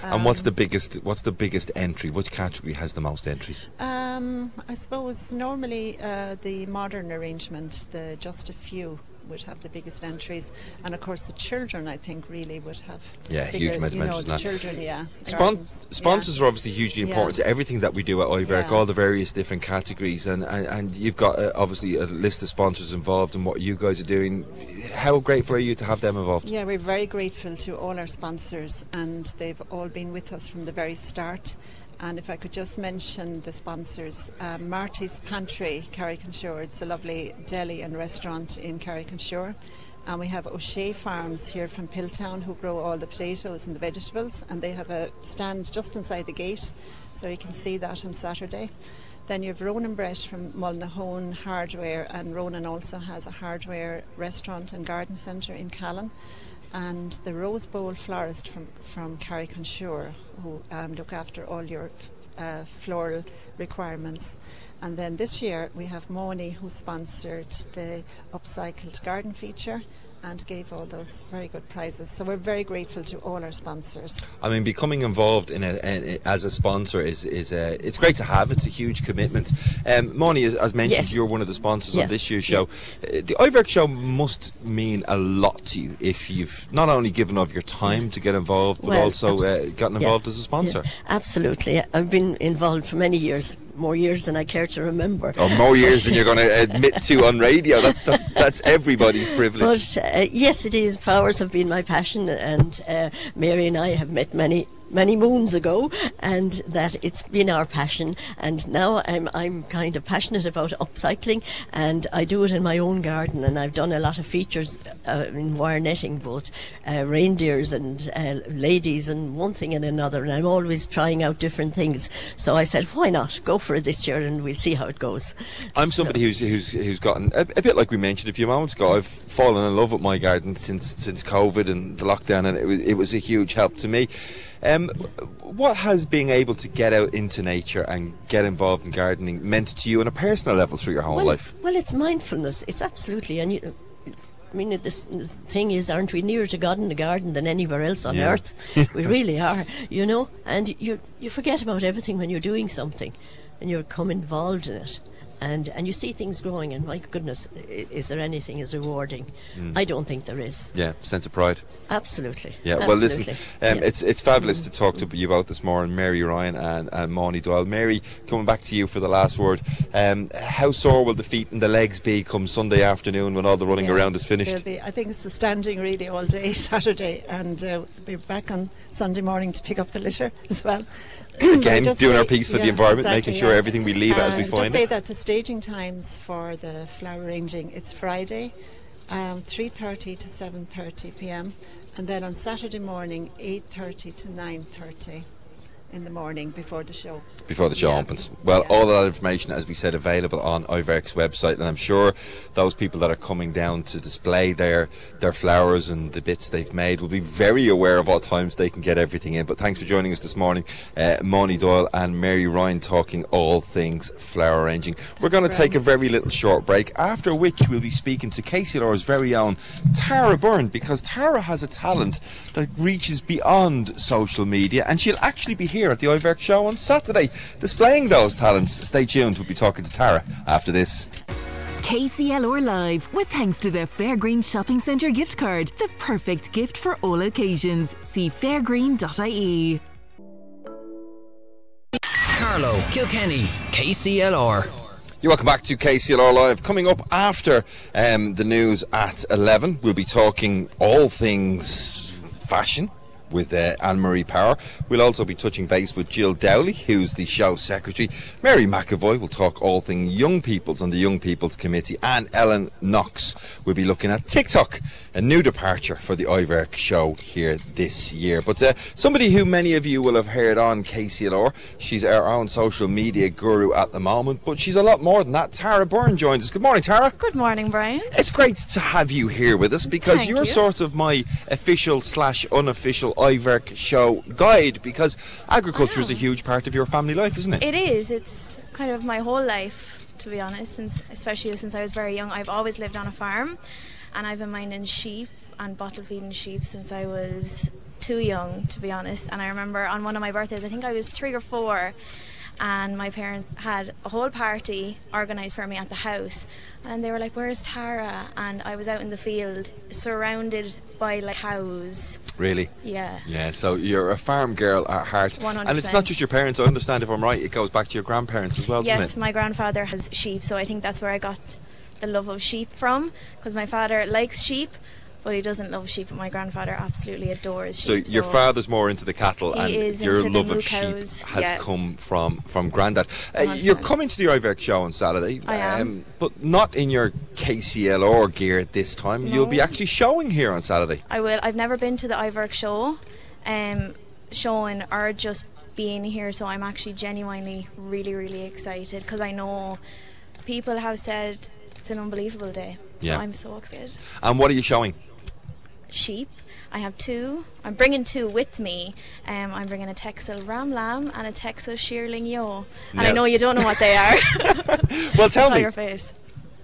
and what's Um, the biggest what's the biggest entry? Which category has the most entries? Um, I suppose normally uh, the modern arrangement, the just a few would have the biggest entries, and of course the children, I think, really would have. Yeah, bigger, huge amount of you know, entries the children, yeah. Spon- sponsors yeah. are obviously hugely Yeah. important to everything that we do at Iverk, Yeah. all the various different categories, and, and, and you've got uh, obviously a list of sponsors involved in what you guys are doing. How grateful are you to have them involved? Yeah, we're very grateful to all our sponsors, and they've all been with us from the very start. And if I could just mention the sponsors, um, Marty's Pantry, Carrick-on-Suir. It's a lovely deli and restaurant in Carrick-on-Suir. And we have O'Shea Farms here from Piltown who grow all the potatoes and the vegetables, and they have a stand just inside the gate, so you can see that on Saturday. Then you have Ronan Brett from Mullinahone Hardware, and Ronan also has a hardware restaurant and garden centre in Callan. And the Rose Bowl florist from, from Carrick-on-Suir, who um, look after all your uh, floral requirements. And then this year we have Moni, who sponsored the upcycled garden feature and gave all those very good prizes. So we're very grateful to all our sponsors. I mean, becoming involved in a, in, as a sponsor is is uh, it's great to have. It's a huge commitment. Um, Moni, as, as mentioned, Yes. you're one of the sponsors Yeah. on this year's show. Uh, the Iverk show must mean a lot to you if you've not only given of your time to get involved, but Well, also uh, abso- gotten yeah. involved as a sponsor. Yeah, absolutely. I've been involved for many years, more years than I care to remember. Or more years than you're going to admit to on radio. That's that's that's everybody's privilege. But uh, yes, it is. Flowers have been my passion, and uh, Mary and I have met many. Many moons ago, and that it's been our passion. And now I'm I'm kind of passionate about upcycling, and I do it in my own garden. And I've done a lot of features uh, in wire netting, both uh, reindeers and uh, ladies, and one thing and another. And I'm always trying out different things. So I said, why not go for it this year, and we'll see how it goes. I'm So- somebody who's who's who's gotten a, a bit like we mentioned a few moments ago. I've fallen in love with my garden since since COVID and the lockdown, and it was it was a huge help to me. Um, what has being able to get out into nature and get involved in gardening meant to you on a personal level through your whole well, life? Well, it's mindfulness. It's absolutely. And you, I mean, this, this thing is, aren't we nearer to God in the garden than anywhere else on Yeah. earth? we really are, you know. And you you forget about everything when you're doing something, and you come involved in it. And, and you see things growing, and my goodness, is there anything as rewarding? Mm. I don't think there is. Yeah, sense of pride. Absolutely. Yeah, well, listen, um, Yeah. it's it's fabulous to talk to you about this morning, Mary Ryan and, and Moni Doyle. Mary, coming back to you for the last word. Um, how sore will the feet and the legs be come Sunday afternoon when all the running Yeah, around is finished? be- I think it's the standing really all day Saturday, and uh, we'll be back on Sunday morning to pick up the litter as well. Again, doing say- our piece for the environment, exactly, making sure yeah. everything we leave it as we Um, find Just say it. that the staging times for the flower arranging it's Friday. um, 3.30 to 7.30 p.m. And then on Saturday morning, 8.30 to 9.30 in the morning before the show. before the show Yeah. opens. Well, all of that information, as we said, available on Iverk's website, and I'm sure those people that are coming down to display their their flowers and the bits they've made will be very aware of what times they can get everything in. But thanks for joining us this morning, uh, Moni Doyle and Mary Ryan, talking all things flower arranging. We're going to take a very little short break, after which we'll be speaking to Casey KCLR's very own Tara Byrne, because Tara has a talent that reaches beyond social media, and she'll actually be here at the Iverk show on Saturday displaying those talents. Stay tuned, we'll be talking to Tara after this. KCLR Live, with thanks to the Fairgreen Shopping Centre gift card, the perfect gift for all occasions. See fairgreen.ie. Carlow, Kilkenny, KCLR. You're welcome back to KCLR Live. Coming up after um, the news at 11, we'll be talking all things fashion with uh, Anne Marie Power. We'll also be touching base with Jill Dowley, who's the show secretary. Mary McAvoy will talk all things young people's on the Young People's Committee. And Ellen Knox will be looking at TikTok, a new departure for the Iverk show here this year. But uh, somebody who many of you will have heard on KCLR, she's our own social media guru at the moment, but she's a lot more than that. Tara Byrne joins us. Good morning, Tara. Good morning, Brian. It's great to have you here with us because Thank you're you. sort of my official slash unofficial Iverk show guide because agriculture is a huge part of your family life, isn't it? It is. It's kind of my whole life, to be honest. Since, especially since I was very young, I've always lived on a farm, and I've been minding sheep and bottle feeding sheep since I was too young, to be honest. And I remember on one of my birthdays, I think I was three or four, and my parents had a whole party organised for me at the house. And they were like, "Where's Tara?" And I was out in the field, surrounded by like cows. Really? Yeah. Yeah, so you're a farm girl at heart. 100%. And it's not just your parents, I understand if I'm right, it goes back to your grandparents as well, yes, my grandfather has sheep, so I think that's where I got the love of sheep from. Because my father likes sheep, but he doesn't love sheep. But my grandfather absolutely adores So sheep. So your father's more into the cattle, and your love of sheep has yeah. come from from Grandad. Uh, you're coming to the Iverk show on Saturday, I am. but not in your KCLR gear this time. You'll be actually showing here on Saturday. I will. I've never been to the Iverk show, um, showing or just being here. So I'm actually genuinely really, really excited because I know people have said it's an unbelievable day. Yeah. So I'm so excited. And what are you showing? Sheep. I have two. I'm bringing two with me. Um, I'm bringing a Texel Ram Lamb and a Texel Shearling Yo. And I know you don't know what they are. Well, tell me. your face.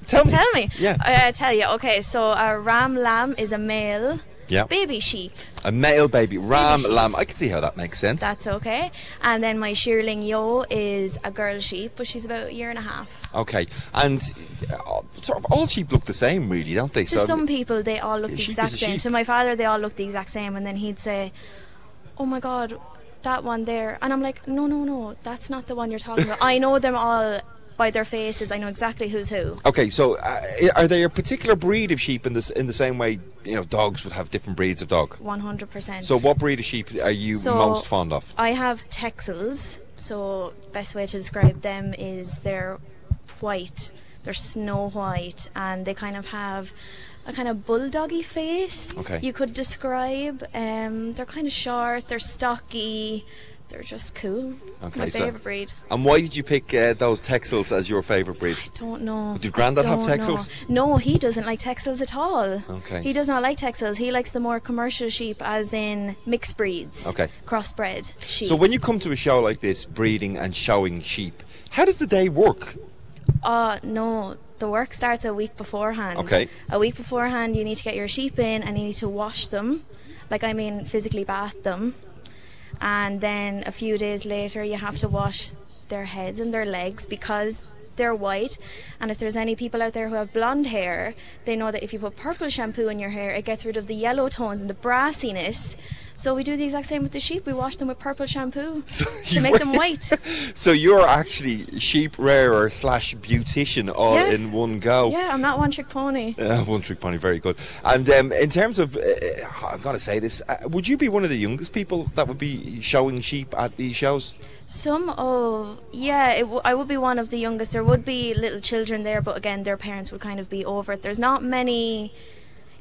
Tell me. Tell me. Yeah. I tell you. Okay, so a Ram Lamb is a male Yeah. baby sheep. A male baby ram sheep. lamb. I can see how that makes sense. That's okay. And then my Shearling Yo is a girl sheep, but she's about a year and a half. Okay, and uh, sort of all sheep look the same, really, don't they? To some people, they all look the exact same. To my father, they all look the exact same, and then he'd say, "Oh my God, that one there," and I'm like, "No, no, no, that's not the one you're talking about. I know them all by their faces. I know exactly who's who." Okay, so uh, are they a particular breed of sheep in this in the same way you know dogs would have different breeds of dog? One hundred percent. So, what breed of sheep are you So, most fond of? I have Texels. So best way to describe them is they're white. They're snow white, and they kind of have a kind of bulldoggy face. Okay. You could describe. Um, they're kind of short. They're stocky. They're just cool. Okay, My so- favorite breed. And why did you pick uh, those Texels as your favourite breed? I don't know. Did Grandad I have don't know. Texels? No, he doesn't like Texels at all. Okay. He does not like Texels. He likes the more commercial sheep, as in mixed breeds. Okay. Crossbred sheep. So, when you come to a show like this, breeding and showing sheep, how does the day work? Uh, no, the work starts a week beforehand. Okay. A week beforehand, you need to get your sheep in and you need to wash them. Like, I mean, physically bath them. And then a few days later, you have to wash their heads and their legs because they're white. And if there's any people out there who have blonde hair, they know that if you put purple shampoo in your hair, it gets rid of the yellow tones and the brassiness. So we do the exact same with the sheep. We wash them with purple shampoo to make them white. So, you're actually sheep rearer slash beautician all Yeah. in one go. Yeah, I'm not one trick pony. Uh, one trick pony, very good. And um, in terms of, uh, I've got to say this, uh, would you be one of the youngest people that would be showing sheep at these shows? Some of yeah, it w- I would be one of the youngest. There would be little children there, but again, their parents would kind of be over it. There's not many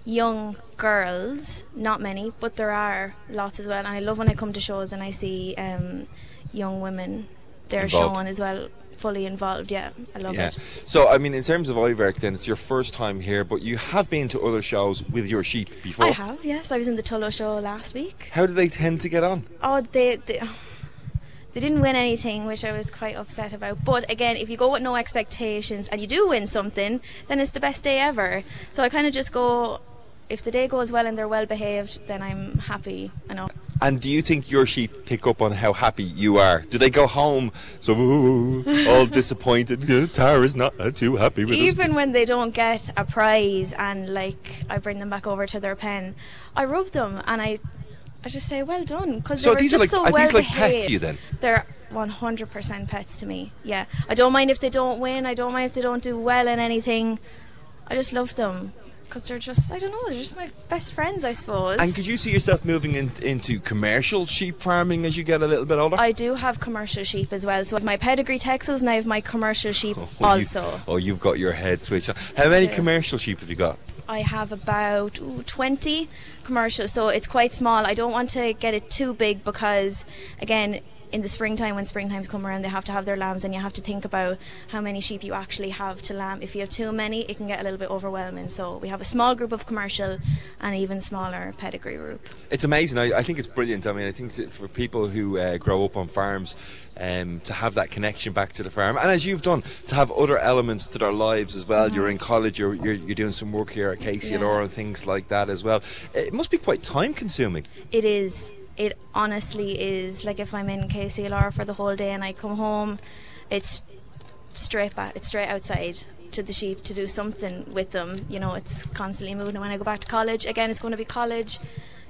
young girls, not many, but there are lots as well. And I love when I come to shows and I see um, young women they're Involved. showing as well, fully involved. Yeah, I love Yeah. it. So, I mean, in terms of Iverk, then it's your first time here, but you have been to other shows with your sheep before. I have, yes. I was in the Tullow show last week. How do they tend to get on? Oh, they, they they didn't win anything, which I was quite upset about. But again, if you go with no expectations and you do win something, then it's the best day ever. So I kind of just go. If the day goes well and they're well behaved, then I'm happy enough. And do you think your sheep pick up on how happy you are? Do they go home so "Ooh," all disappointed? "Yeah, Tara's not uh, too happy with us. Even when they don't get a prize and like I bring them back over to their pen, I rub them and I, I just say well done because So they were these are just like- so are well these like behaved. pets, you then? They're 100% pets to me. Yeah, I don't mind if they don't win. I don't mind if they don't do well in anything. I just love them because they're just I don't know they're just my best friends I suppose. And could you see yourself moving in, into commercial sheep farming as you get a little bit older? I do have commercial sheep as well. So I have my pedigree Texels and I have my commercial sheep Oh, you- also. oh, you've got your head switched on. How many commercial sheep have you got? I have about ooh, 20 commercial, so it's quite small. I don't want to get it too big because, again, in the springtime, when springtime's come around, they have to have their lambs, and you have to think about how many sheep you actually have to lamb. If you have too many, it can get a little bit overwhelming. So we have a small group of commercial and an even smaller pedigree group. It's amazing. I, I think it's brilliant. I mean, I think for people who uh, grow up on farms, um, to have that connection back to the farm, and as you've done, to have other elements to their lives as well. You're in college. You're, you're you're doing some work here at KCLR Yeah. and things like that as well. It must be quite time consuming. It is. It honestly is. Like if I'm in KCLR for the whole day and I come home, it's straight back. It's straight outside to the sheep to do something with them. You know, it's constantly moving. And when I go back to college, again, it's going to be college,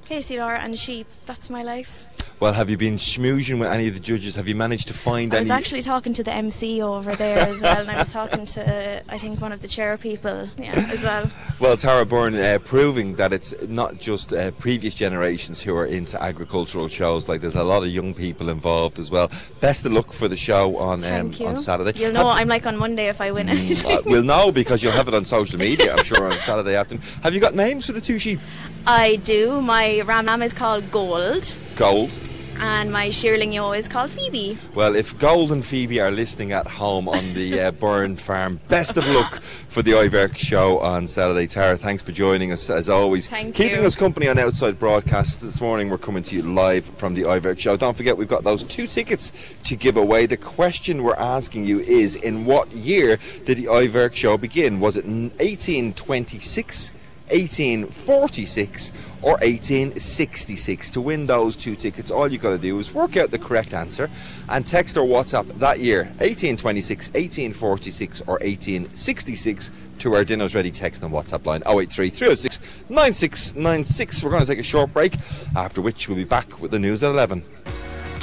KCLR, and sheep. That's my life. Well, have you been schmoozing with any of the judges? Have you managed to find I any? was actually talking to the MC over there as well, and I was talking to I think one of the chair people, yeah, as well. Well, Tara Byrne uh, proving that it's not just uh, previous generations who are into agricultural shows. Like there's a lot of young people involved as well. Best of luck for the show on um, on Saturday. You'll know Have- I'm like on Monday if I win anything. uh, we'll know because you'll have it on social media, I'm sure, on Saturday afternoon. Have you got names for the two sheep? I do. My ram lamb is called Gold. Gold. and my shearling yo is called Phoebe. Well, if Gold and Phoebe are listening at home on the uh, Byrne Farm, best of luck for the Iverk show on Saturday. Tara, thanks for joining us as always. Thank Keeping you. us company on Outside Broadcast this morning, we're coming to you live from the Iverk show. Don't forget, we've got those two tickets to give away. The question we're asking you is in what year did the Iverk show begin? Was it 1826? 1846 or 1866 to win those two tickets all you got to do is work out the correct answer and text or whatsapp that year 1826 1846 or 1866 to our dinners ready text and whatsapp line 083 306 9696 we're going to take a short break after which we'll be back with the news at 11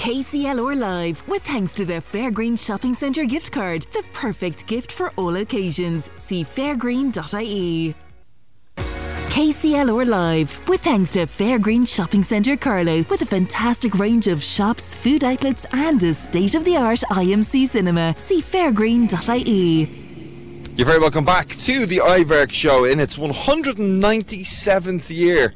KCLR Live, with thanks to the Fairgreen Shopping Centre gift card, the perfect gift for all occasions. See fairgreen.ie. KCLR Live, with thanks to Fairgreen Shopping Centre Carlow, with a fantastic range of shops, food outlets, and a state of the art IMC cinema. See fairgreen.ie. You're very welcome back to the Iverk Show in its 197th year.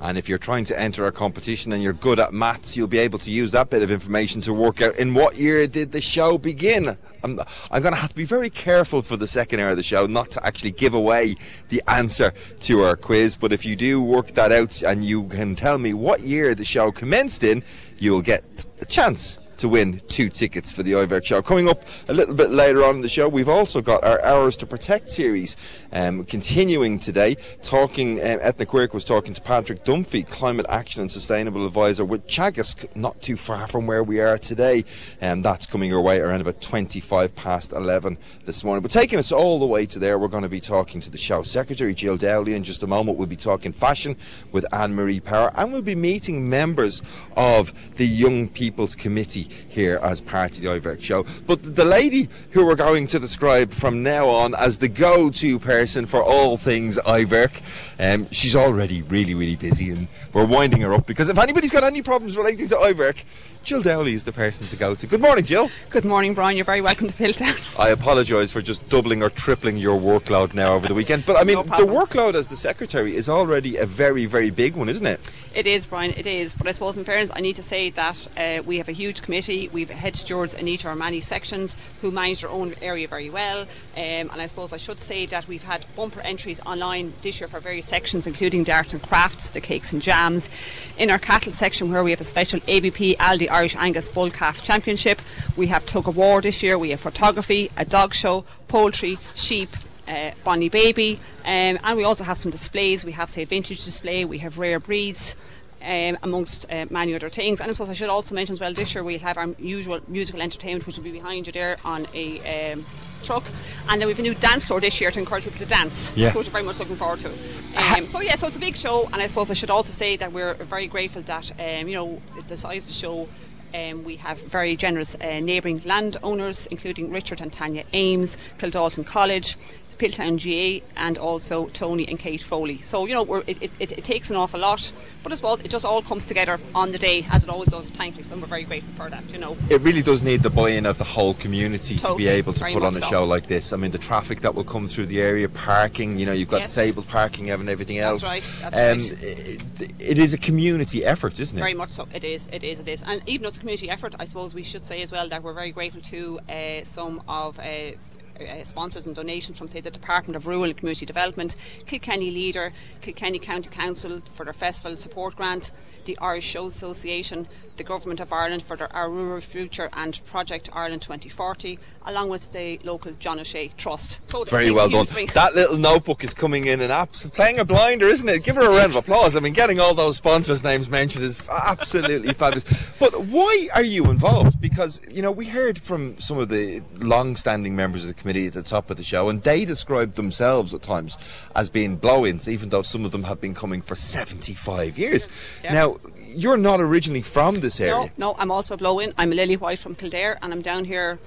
And if you're trying to enter a competition and you're good at maths, you'll be able to use that bit of information to work out in what year did the show begin. I'm, I'm going to have to be very careful for the second hour of the show not to actually give away the answer to our quiz. But if you do work that out and you can tell me what year the show commenced in, you'll get a chance to win two tickets for the Iverk show. Coming up a little bit later on in the show, we've also got our Ours to Protect series um, continuing today. Talking, um, Ethnic Work was talking to Patrick Dunphy, Climate Action and Sustainable Advisor with Teagasc, not too far from where we are today. And that's coming your way around about 25 past 11 this morning. But taking us all the way to there, we're going to be talking to the show secretary, Jill Dowley. In just a moment, we'll be talking fashion with Anne Marie Power, and we'll be meeting members of the Young People's Committee here as part of the Iverk show. But the lady who we're going to describe from now on as the go-to person for all things Iverk, um, she's already really, really busy, and we're winding her up because if anybody's got any problems relating to Iverk, Jill Dowley is the person to go to. Good morning, Jill. Good morning, Brian. You're very welcome to Piltown. I apologise for just doubling or tripling your workload now over the weekend, but I mean, No the workload as the secretary is already a very, very big one, isn't it? It is, Brian, it is. But I suppose, in fairness, I need to say that uh, we have a huge committee. We have head stewards in each of our many sections who manage their own area very well. Um, and I suppose I should say that we've had bumper entries online this year for various sections, including the arts and crafts, the cakes and jams. In our cattle section, where we have a special ABP Aldi Irish Angus Bull Calf Championship, we have tug of war this year. We have photography, a dog show, poultry, sheep, uh, Bonnie Baby, um, and we also have some displays. We have, say, vintage display, we have rare breeds. Um, amongst uh, many other things, and I suppose I should also mention as well. This year we'll have our usual musical entertainment, which will be behind you there on a um, truck, and then we've a new dance floor this year to encourage people to dance. Yeah. So which we're very much looking forward to. Um, so yeah, so it's a big show, and I suppose I should also say that we're very grateful that um, you know the size of the show. Um, we have very generous uh, neighbouring landowners, including Richard and Tanya Ames, Kildalton College, Piltown GAA, and also Tony and Kate Foley. So, you know, we're, it, it, it, takes an awful lot, but as well, it just all comes together on the day, as it always does, thankfully, and we're very grateful for that, you know. It really does need the buy-in of the whole community to be able to put on a so. show like this. I mean, the traffic that will come through the area, parking, you know, you've got Yes. disabled parking and everything else. That's right, that's right. It, it is a community effort, isn't it? Very much so. It is. It is. It is. And even though it's a community effort, I suppose we should say as well that we're very grateful to uh, some of. Uh, uh, sponsors and donations from, say, the Department of Rural and Community Development, Kilkenny Leader, Kilkenny County Council for their festival support grant, the Irish Show Association, the Government of Ireland for their Our Rural Future and Project Ireland 2040, along with the local John O'Shea Trust. So Very well done. That little notebook is coming in and abs- playing a blinder, isn't it? Give her a round of applause. I mean, getting all those sponsors' names mentioned is absolutely fabulous. But why are you involved? Because, you know, we heard from some of the long standing members of the committee at the top of the show, and they described themselves at times as being blow ins, even though some of them have been coming for 75 years. Yeah. Now, you're not originally from this area. No, no, I'm also a blow-in. I'm a Lily White from Kildare, and I'm down here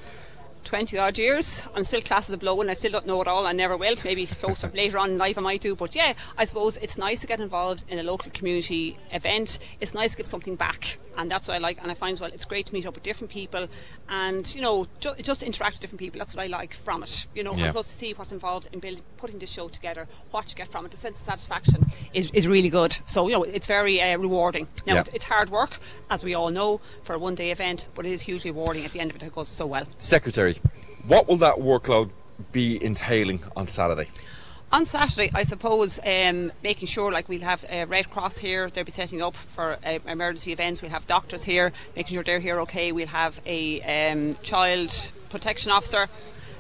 20 odd years. I'm still classes as a blow-in. I still don't know it all. I never will. Maybe closer later on in life I might do. But yeah, I suppose it's nice to get involved in a local community event. It's nice to give something back, and that's what I like. And I find as well it's great to meet up with different people, and you know, ju- just interact with different people. That's what I like from it. You know, Yeah. and plus to see what's involved in building, putting this show together, what you get from it, the sense of satisfaction is, is really good. So you know, it's very uh, rewarding. Now Yeah. it's, it's hard work, as we all know, for a one-day event, but it is hugely rewarding at the end of it. It goes so well. Secretary, what will that workload be entailing on Saturday? On Saturday, I suppose um, making sure like we'll have uh, Red Cross here. They'll be setting up for uh, emergency events. We'll have doctors here, making sure they're here okay. We'll have a um, child protection officer.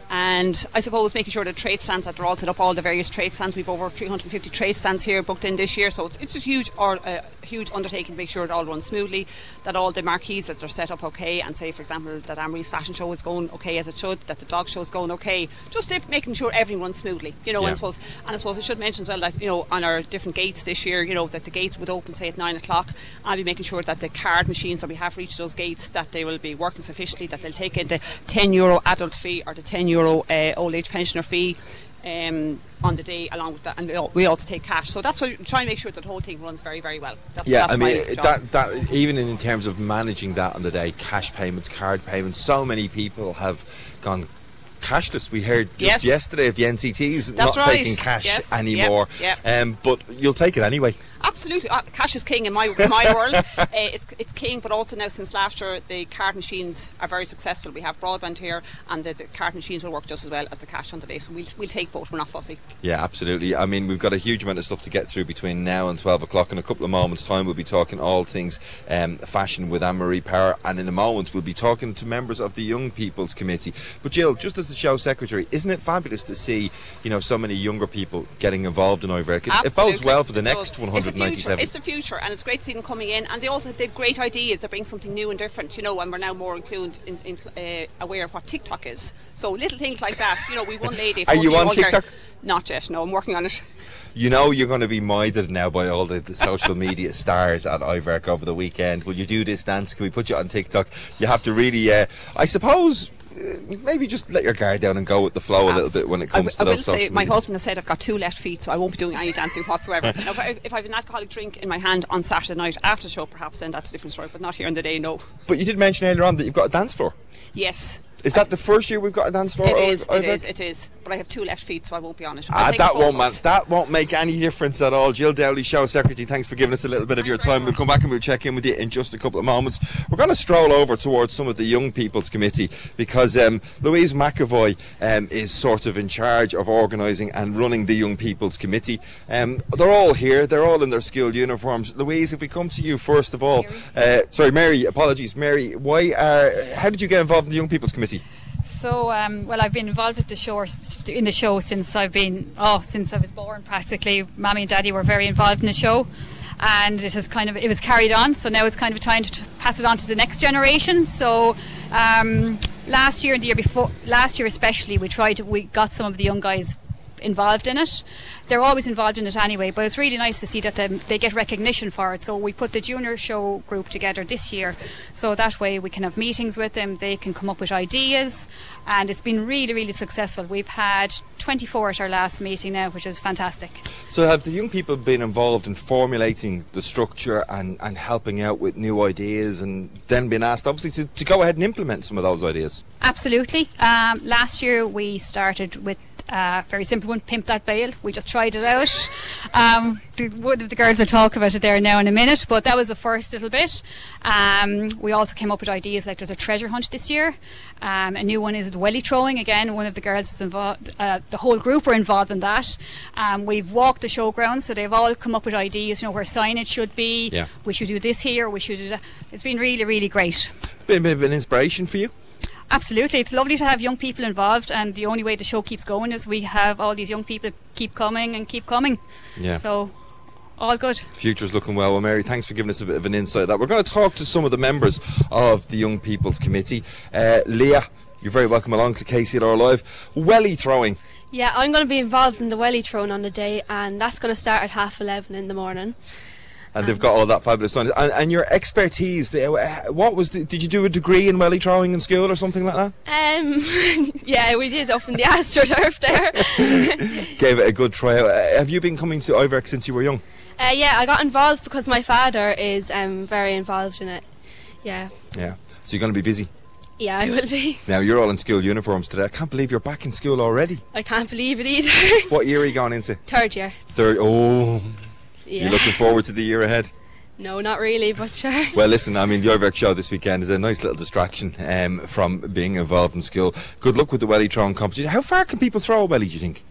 And I suppose making sure the trade stands that they're all set up, all the various trade stands. We've over 350 trade stands here booked in this year, so it's, it's just huge or uh, huge undertaking to make sure it all runs smoothly, that all the marquees that they're set up okay, and say for example that Amory's fashion show is going okay as it should, that the dog show is going okay, just if making sure everything runs smoothly, you know. Yeah. And I suppose, and I suppose I should mention as well that you know on our different gates this year, you know that the gates would open say at nine o'clock. I'll be making sure that the card machines that we have for each of those gates that they will be working sufficiently, that they'll take in the ten euro adult fee or the ten euro uh, old age pensioner fee. Um, on the day, along with that, and we also take cash. So that's why we try and make sure that the whole thing runs very, very well. That's, yeah, that's I mean that that even in terms of managing that on the day, cash payments, card payments. So many people have gone cashless. We heard just Yes. yesterday of the NCTs That's not right. taking cash Yes. Yep. anymore. Yep. Um, but you'll take it anyway. Absolutely, uh, cash is king in my in my world. Uh, it's it's king, but also now since last year the card machines are very successful. We have broadband here, and the, the card machines will work just as well as the cash on today. So we'll we'll take both. We're not fussy. Yeah, absolutely. I mean, we've got a huge amount of stuff to get through between now and 12 o'clock. In a couple of moments' time, we'll be talking all things um, fashion with Anne Marie Power. And in a moment, we'll be talking to members of the Young People's Committee. But, Jill, just as the show secretary, isn't it fabulous to see, you know, so many younger people getting involved in Iverk? It, it bodes well for the next does. 190 future. 97. It's the future, and it's great to see them coming in. And they also they've great ideas. They bring something new and different, you know. And we're now more included, in, in, uh, aware of what TikTok is. So little things like that. You know, we one lady. Are you on older- TikTok? Not yet. No, I'm working on it. You know you're going to be minded now by all the, the social media stars at Iverk over the weekend. Will you do this dance? Can we put you on TikTok? You have to really, uh, I suppose, maybe just let your guard down and go with the flow a little bit when it comes w- I to will those say, social my husband has said I've got two left feet, so I won't be doing any dancing whatsoever. now, if, I, if I have an alcoholic drink in my hand on Saturday night after the show, perhaps then that's a different story. But not here in the day, no. But you did mention earlier on that you've got a dance floor. Yes. Is that the first year we've got a dance floor? It is, it is, it is. But I have two left feet, so I won't be on it. Ah, that won't man, that won't make any difference at all. Jill Dowley, show secretary, thanks for giving us a little bit of your time. We'll come back and we'll check in with you in just a couple of moments. We're going to stroll over towards some of the young people's committee because um, Louise McAvoy um, is sort of in charge of organising and running the young people's committee. Um, they're all here. They're all in their school uniforms. Louise, if we come to you first of all, uh, sorry, Mary. Apologies, Mary. Why? Are, how did you get involved in the young people's committee? So, um, well, I've been involved with the show in the show since I've been oh since I was born. Practically, mommy and daddy were very involved in the show, and it has kind of it was carried on. So now it's kind of time to pass it on to the next generation. So. Um, last year and the year before, last year especially, we tried. We got some of the young guys involved in it. They're always involved in it anyway, but it's really nice to see that they, they get recognition for it. So we put the junior show group together this year, so that way we can have meetings with them. They can come up with ideas, and it's been really, really successful. We've had 24 at our last meeting now, which is fantastic. So, have the young people been involved in formulating the structure and, and helping out with new ideas and then been asked, obviously, to, to go ahead and implement some of those ideas? Absolutely. Um, last year we started with a very simple one, Pimp That Bale. We just tried it out. Um, the, the girls will talk about it there now in a minute, but that was the first little bit. Um, we also came up with ideas like there's a treasure hunt this year. Um, a new one is welly throwing. Again, one of the girls is involved, uh, the whole group are involved in that. Um, we've walked the showgrounds, so they've all come up with ideas, you know, where signage should be. Yeah. We should do this here, we should do that. It's been really, really great. Been a bit of an inspiration for you? Absolutely, it's lovely to have young people involved, and the only way the show keeps going is we have all these young people keep coming and keep coming. Yeah. So, all good. Future's looking well. Well, Mary, thanks for giving us a bit of an insight. That we're going to talk to some of the members of the Young People's Committee. Uh, Leah, you're very welcome along to KCLR Live. Welly throwing. Yeah, I'm going to be involved in the welly throwing on the day, and that's going to start at half eleven in the morning. And they've got all that fabulous signs. And, and your expertise, uh, what was the, did you do a degree in welly throwing in school or something like that? Um, yeah, we did up in the AstroTurf there. Gave it a good try. Uh, have you been coming to Iverk since you were young? uh, yeah, I got involved because my father is um, very involved in it. Yeah, Yeah. So you're going to be busy. yeah, I will be. Now, you're all in school uniforms today. I can't believe you're back in school already. I can't believe it either. What year are you going into? Third year. Third. Oh. Yeah. You're looking forward to the year ahead? No, not really, but sure. Well, listen, I mean, the Iverk show this weekend is a nice little distraction um, from being involved in school. Good luck with the welly throwing competition. How far can people throw a welly, do you think?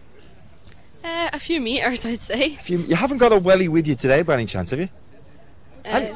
Uh, a few meters, I'd say. You, you haven't got a welly with you today by any chance, have you? Uh,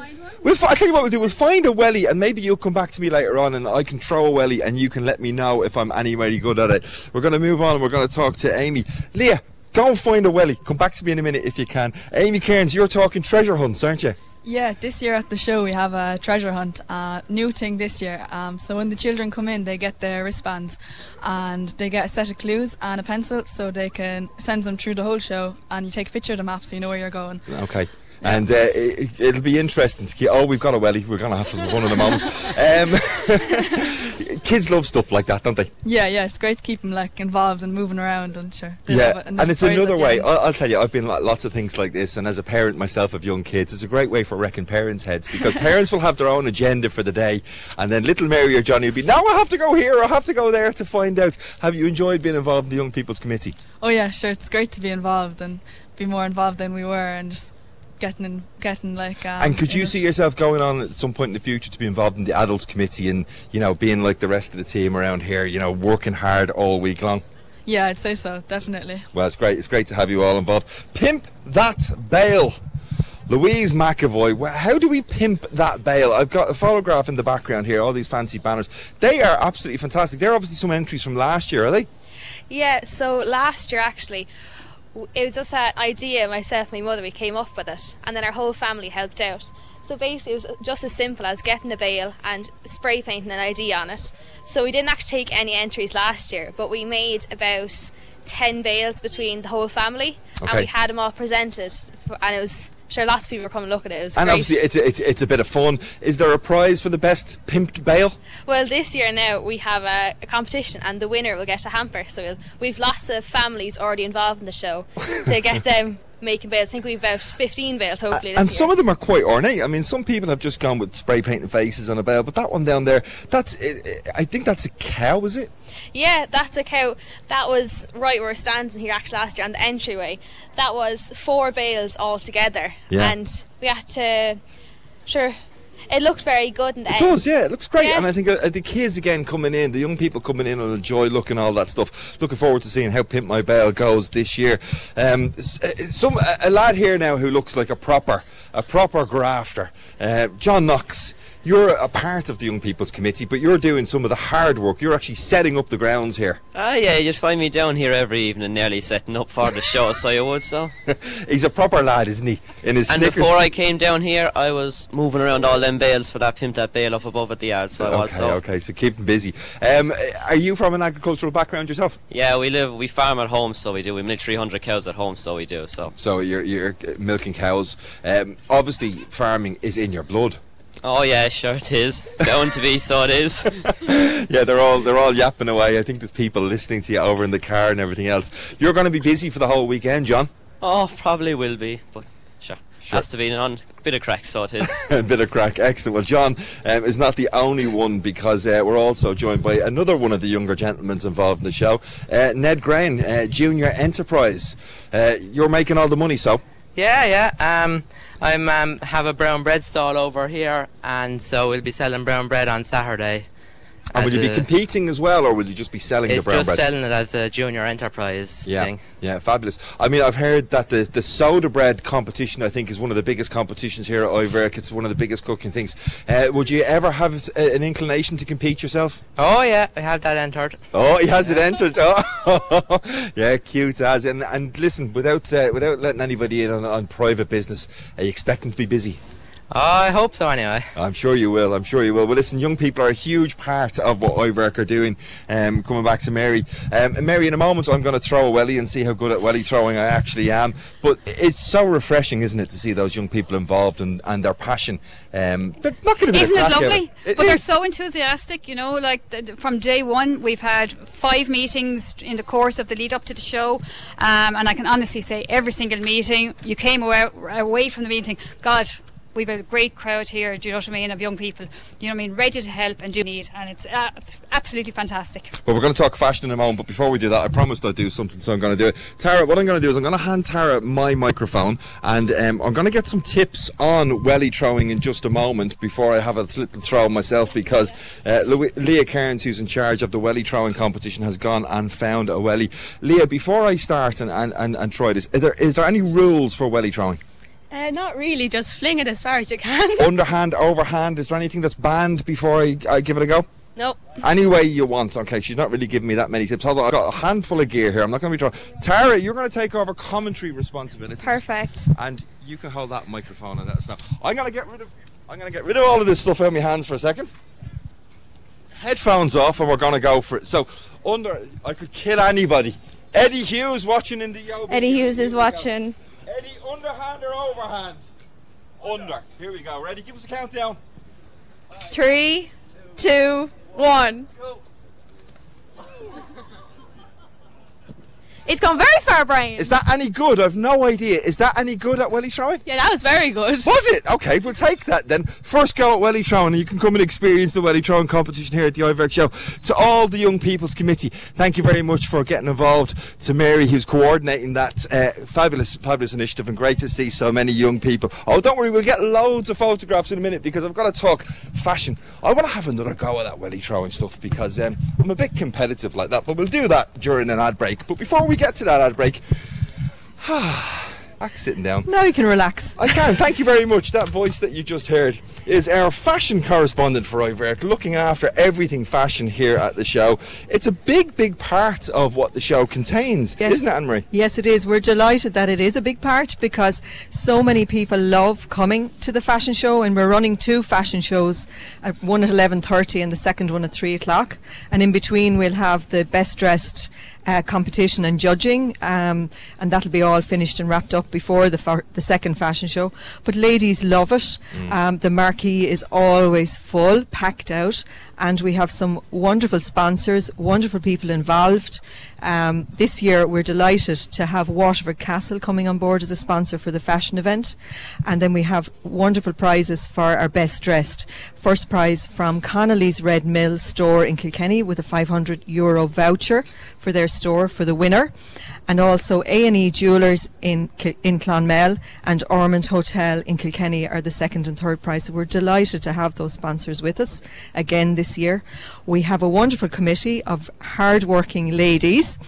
We'll fi- I'll tell you what we'll do. We'll find a welly and maybe you'll come back to me later on and I can throw a welly and you can let me know if I'm anywhere good at it. We're going to move on and we're going to talk to Amy. Leah, go and find a welly. Come back to me in a minute if you can. Amy Cairns, you're talking treasure hunts, aren't you? Yeah, this year at the show we have a treasure hunt. Uh, new thing this year. Um, so when the children come in, they get their wristbands and they get a set of clues and a pencil, so they can send them through the whole show. And you take a picture of the map, so you know where you're going. Okay. And uh, it, it'll be interesting to keep. Oh, we've got a welly. We're going to have some fun in a moment. Um, kids love stuff like that, don't they? Yeah, yeah, it's great to keep them like involved and moving around and sure. Yeah, it. and, there's it's another way. I'll, I'll tell you, I've been lo- lots of things like this, and as a parent myself of young kids, it's a great way for wrecking parents' heads because parents will have their own agenda for the day, and then little Mary or Johnny will be, now I have to go here, I have to go there to find out. Have you enjoyed being involved in the Young People's Committee? Oh yeah, sure. It's great to be involved and be more involved than we were, and just getting in, getting like. Um, and could in you it. see yourself going on at some point in the future to be involved in the adults committee and you know being like the rest of the team around here, you know, working hard all week long? Yeah, I'd say so. Definitely. Well, it's great. It's great to have you all involved. Pimp that bale. Louise McAvoy, how do we pimp that bale? I've got a photograph in the background here, all these fancy banners. They are absolutely fantastic. They're obviously some entries from last year, are they? Yeah, so last year actually, w- it was just an idea myself and my mother we came up with it and then our whole family helped out. So basically it was just as simple as getting a bale and spray painting an ID on it. So we didn't actually take any entries last year but we made about 10 bales between the whole family and we had them all presented for, and it was sure lots of people were coming to look at it it was And great. obviously, it's a, it's, it's a bit of fun. Is there a prize for the best pimped bale? Well, this year now we have a, a competition, and the winner will get a hamper. So we'll, we've lots of families already involved in the show to get them making bales. I think we've about 15 bales hopefully and year. some of them are quite ornate. I mean, some people have just gone with spray painting faces on a bale, but that one down there, that's i I think that's a cow, is it? Yeah, that's a cow. That was right where we're standing here actually last year on the entryway. That was four bales all together, Yeah. and we had to. Sure, it looked very good the It does, yeah. It looks great, Yeah. and I think uh, the kids again coming in, the young people coming in and enjoy looking all that stuff. Looking forward to seeing how Pimp My Bell goes this year. Um, uh, some a, a lad here now who looks like a proper, a proper grafter, uh, John Knox. You're a part of the Young People's Committee, but you're doing some of the hard work. You're actually setting up the grounds here. Ah, yeah, you'd find me down here every evening, nearly setting up for the show, so you would, so. He's a proper lad, isn't he? In his And Snickers. before I came down here, I was moving around all them bales for that pimp that bale up above at the yard, so I was. okay, So. okay, so keep him busy. Um, are you from an agricultural background yourself? Yeah, we live, we farm at home, so we do. We milk 300 cows at home, so we do. So. So you're, you're milking cows. Um, obviously, farming is in your blood. Oh yeah, sure it is. Down to be, so it is. yeah, they're all they're all yapping away. I think there's people listening to you over in the car and everything else. You're going to be busy for the whole weekend, John. Oh, probably will be, but sure. Has to be on bit of crack, so it is. a bit of crack, excellent. Well, John um, is not the only one because uh, we're also joined by another one of the younger gentlemen involved in the show, uh, Ned Grain, uh, Junior Enterprise. Uh, you're making all the money, so. Yeah, yeah. Um, I'm um, have a brown bread stall over here, and so we'll be selling brown bread on Saturday. And will you be competing as well, or will you just be selling It's the brown just selling it as a junior enterprise Yeah, thing. yeah, fabulous. I mean, I've heard that the, the soda bread competition, I think, is one of the biggest competitions here at Iverk. It's one of the biggest cooking things. Uh, would you ever have a, an inclination to compete yourself? Oh yeah, I have that entered. Oh, he has it entered. Oh, yeah, cute as. And and listen, without uh, without letting anybody in on, on private business, are you expecting to be busy? Oh, I hope so anyway. I'm sure you will. I'm sure you will. Well, listen, young people are a huge part of what Iverk are doing. Um, coming back to Mary, um, Mary, in a moment, I'm going to throw a welly and see how good at welly throwing I actually am. But it's so refreshing, isn't it, to see those young people involved and, and their passion. Um, they're not going to be. Isn't it lovely? It but they're so enthusiastic, you know. Like th- th- from day one, we've had five meetings in the course of the lead up to the show, um, and I can honestly say, every single meeting, you came away, away from the meeting, God. We've got a great crowd here, do you know what I mean, of young people, you know what I mean, ready to help and do need, and it's, uh, it's absolutely fantastic. Well, we're going to talk fashion in a moment, but before we do that, I promised I'd do something, so I'm going to do it. Tara, what I'm going to do is I'm going to hand Tara my microphone, and um, I'm going to get some tips on welly throwing in just a moment before I have a little throw myself, because uh, Louis- Leah Cairns, who's in charge of the welly throwing competition, has gone and found a welly. Leah, before I start and, and, and, and try this, is there, is there any rules for welly throwing? Uh, not really, just fling it as far as you can. Underhand, overhand, is there anything that's banned before I, I give it a go? nope. Any way you want. Okay, she's not really giving me that many tips. On, I've got a handful of gear here. I'm not going to be trying. Tara, you're going to take over commentary responsibilities. Perfect. And you can hold that microphone and let us know. I'm going to get rid of. I'm going to get rid of all of this stuff out of my hands for a second. Headphones off, and we're going to go for it. So, under, I could kill anybody. Eddie Hughes watching in the Yobi. Eddie Hughes is watching. Eddie, underhand or overhand? Under. Here we go. Ready? Give us a countdown. Three, two, one. It's gone very far, Brian. Is that any good? I've no idea. Is that any good at welly throwing? Yeah, that was very good. Was it? Okay, we'll take that then. First go at welly throwing, and you can come and experience the welly throwing competition here at the Iverk Show. To all the Young People's Committee, thank you very much for getting involved. To Mary, who's coordinating that uh, fabulous, fabulous initiative, and great to see so many young people. Oh, don't worry, we'll get loads of photographs in a minute because I've got to talk fashion. I want to have another go at that welly throwing stuff because um, I'm a bit competitive like that, but we'll do that during an ad break. But before we get to that ad break, Axe sitting down. Now you can relax. I can. Thank you very much. That voice that you just heard is our fashion correspondent for Iverk, looking after everything fashion here at the show. It's a big, big part of what the show contains, Yes. isn't it, Anne Marie? Yes, it is. We're delighted that it is a big part because so many people love coming to the fashion show, and we're running two fashion shows, uh, one at eleven thirty and the second one at three o'clock. And in between, we'll have the best dressed. Uh, competition and judging, um, and that'll be all finished and wrapped up before the the second fashion show. But ladies love it. Um, the marquee is always full, packed out, and we have some wonderful sponsors, wonderful people involved. Um, this year, we're delighted to have Waterford Castle coming on board as a sponsor for the fashion event, and then we have wonderful prizes for our best dressed. First prize from Connolly's Red Mill store in Kilkenny with a 500 euro voucher for their store for the winner, and also A&E Jewelers in in Clonmel and Ormond Hotel in Kilkenny are the second and third prize. So we're delighted to have those sponsors with us again this year. We have a wonderful committee of hard-working ladies.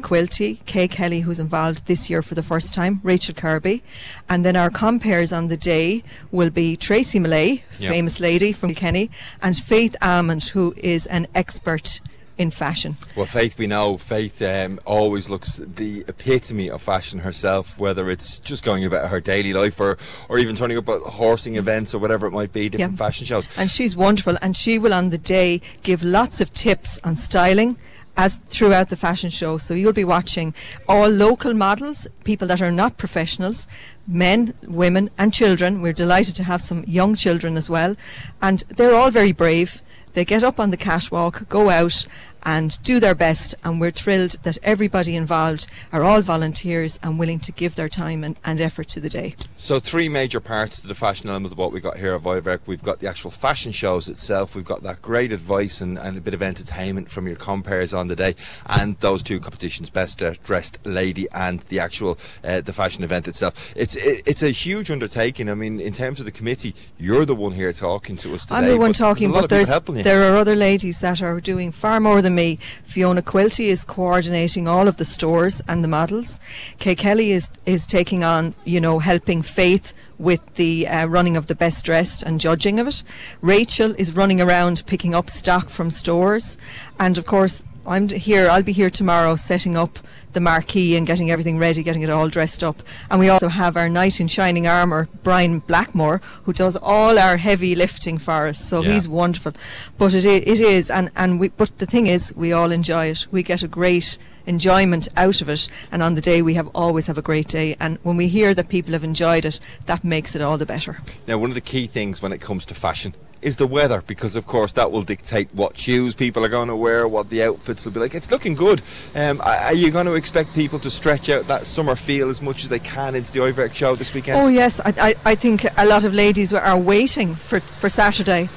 Quilty, Kay Kelly, who's involved this year for the first time, Rachel Kirby, and then our compares on the day will be Tracy Millay, Yeah. famous lady from Kilkenny, and Faith Almond, who is an expert in fashion. Well, Faith, we know Faith um, always looks the epitome of fashion herself, whether it's just going about her daily life or, or even turning up at horsing events or whatever it might be, different Yeah. fashion shows. And she's wonderful, and she will on the day give lots of tips on styling. As throughout the fashion show, so you'll be watching all local models, people that are not professionals, men, women, and children. We're delighted to have some young children as well, and they're all very brave. They get up on the catwalk, go out, and do their best. And we're thrilled that everybody involved are all volunteers and willing to give their time and, and effort to the day. So, three major parts to the fashion element of what we've got here at Iverk. We've got the actual fashion shows itself, we've got that great advice and, and a bit of entertainment from your compares on the day, and those two competitions best dressed lady and the actual uh, the fashion event itself. It's it, it's a huge undertaking. I mean, in terms of the committee, you're the one here talking to us today. I'm the one talking, but there's there are other ladies that are doing far more than me. Fiona Quilty is coordinating all of the stores and the models. Kay Kelly is is taking on, you know, helping Faith with the uh, running of the best dressed and judging of it. Rachel is running around picking up stock from stores, and of course I'm here. I'll be here tomorrow setting up the marquee and getting everything ready, getting it all dressed up. And we also have our knight in shining armour, Brian Blackmore, who does all our heavy lifting for us. So Yeah. he's wonderful. But it, it is, and, and we, but the thing is, we all enjoy it. We get a great enjoyment out of it. And on the day, we have always have a great day. And when we hear that people have enjoyed it, that makes it all the better. Now, one of the key things when it comes to fashion is the weather, because of course that will dictate what shoes people are going to wear, what the outfits will be like. It's looking good. Um, are you going to expect people to stretch out that summer feel as much as they can into the Iverk show this weekend? Oh yes, I, I, I think a lot of ladies are waiting for, for Saturday,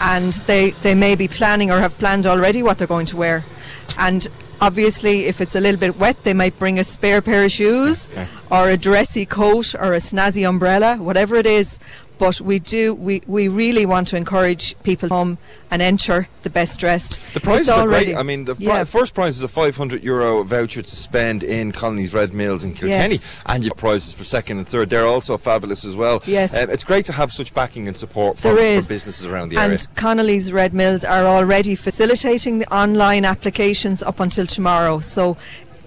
and they they may be planning or have planned already what they're going to wear, and obviously if it's a little bit wet, they might bring a spare pair of shoes, or a dressy coat, or a snazzy umbrella, whatever it is. But we do we, we really want to encourage people to come and enter the best dressed. The prizes It's are already- great. I mean, the pri- first prize is a 500 euro voucher to spend in Connolly's Red Mills in Kilkenny, Yes. and your prizes for second and third. They're also fabulous as well. Yes. Um, it's great to have such backing and support for, There is. for businesses around the and area. Connolly's Red Mills are already facilitating the online applications up until tomorrow. So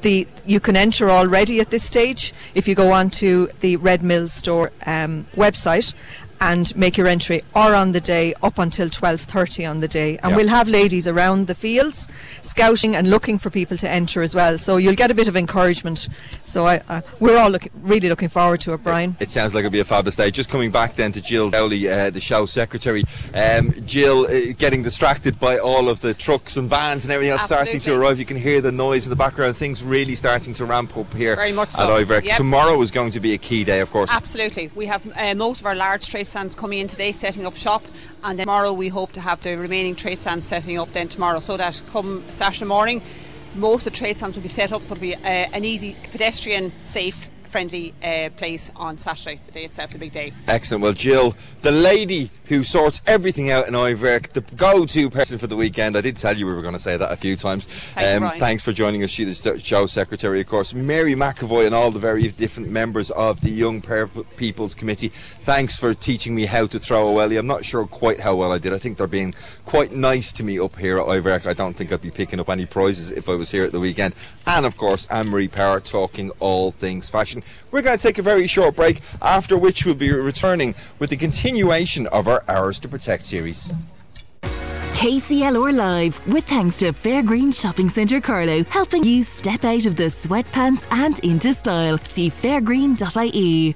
the you can enter already at this stage if you go onto the Red Mill store um, website and make your entry or on the day up until 12.30 on the day and Yeah. we'll have ladies around the fields scouting and looking for people to enter as well so you'll get a bit of encouragement so I, uh, we're all look, really looking forward to it Brian It sounds like it'll be a fabulous day. Just coming back then to Jill Dowley, uh, the show secretary. Um, Jill, uh, getting distracted by all of the trucks and vans and everything else starting to arrive. You can hear the noise in the background. Things really starting to ramp up here Very much at so. Iverk. Yep. Tomorrow is going to be a key day, of course. Absolutely. We have uh, most of our large trade stands coming in today setting up shop and then tomorrow we hope to have the remaining trade stands setting up then tomorrow so that come Saturday morning most of the trade stands will be set up so it'll be uh, an easy pedestrian safe friendly uh, place on Saturday, the day itself, the big day. Excellent. Well, Jill, the lady who sorts everything out in Iverk, the go-to person for the weekend. I did tell you we were going to say that a few times. Thank Brian. thanks for joining us. She's the show secretary, of course. Mary McAvoy and all the various different members of the Young People's Committee. Thanks for teaching me how to throw a welly. I'm not sure quite how well I did. I think they're being quite nice to me up here at Iverk. I don't think I'd be picking up any prizes if I was here at the weekend. And of course, Anne Marie Power talking all things fashion. We're going to take a very short break, after which we'll be returning with the continuation of our Ours to Protect series. KCLR Live, with thanks to Fairgreen Shopping Centre Carlow, helping you step out of the sweatpants and into style. See fairgreen.ie.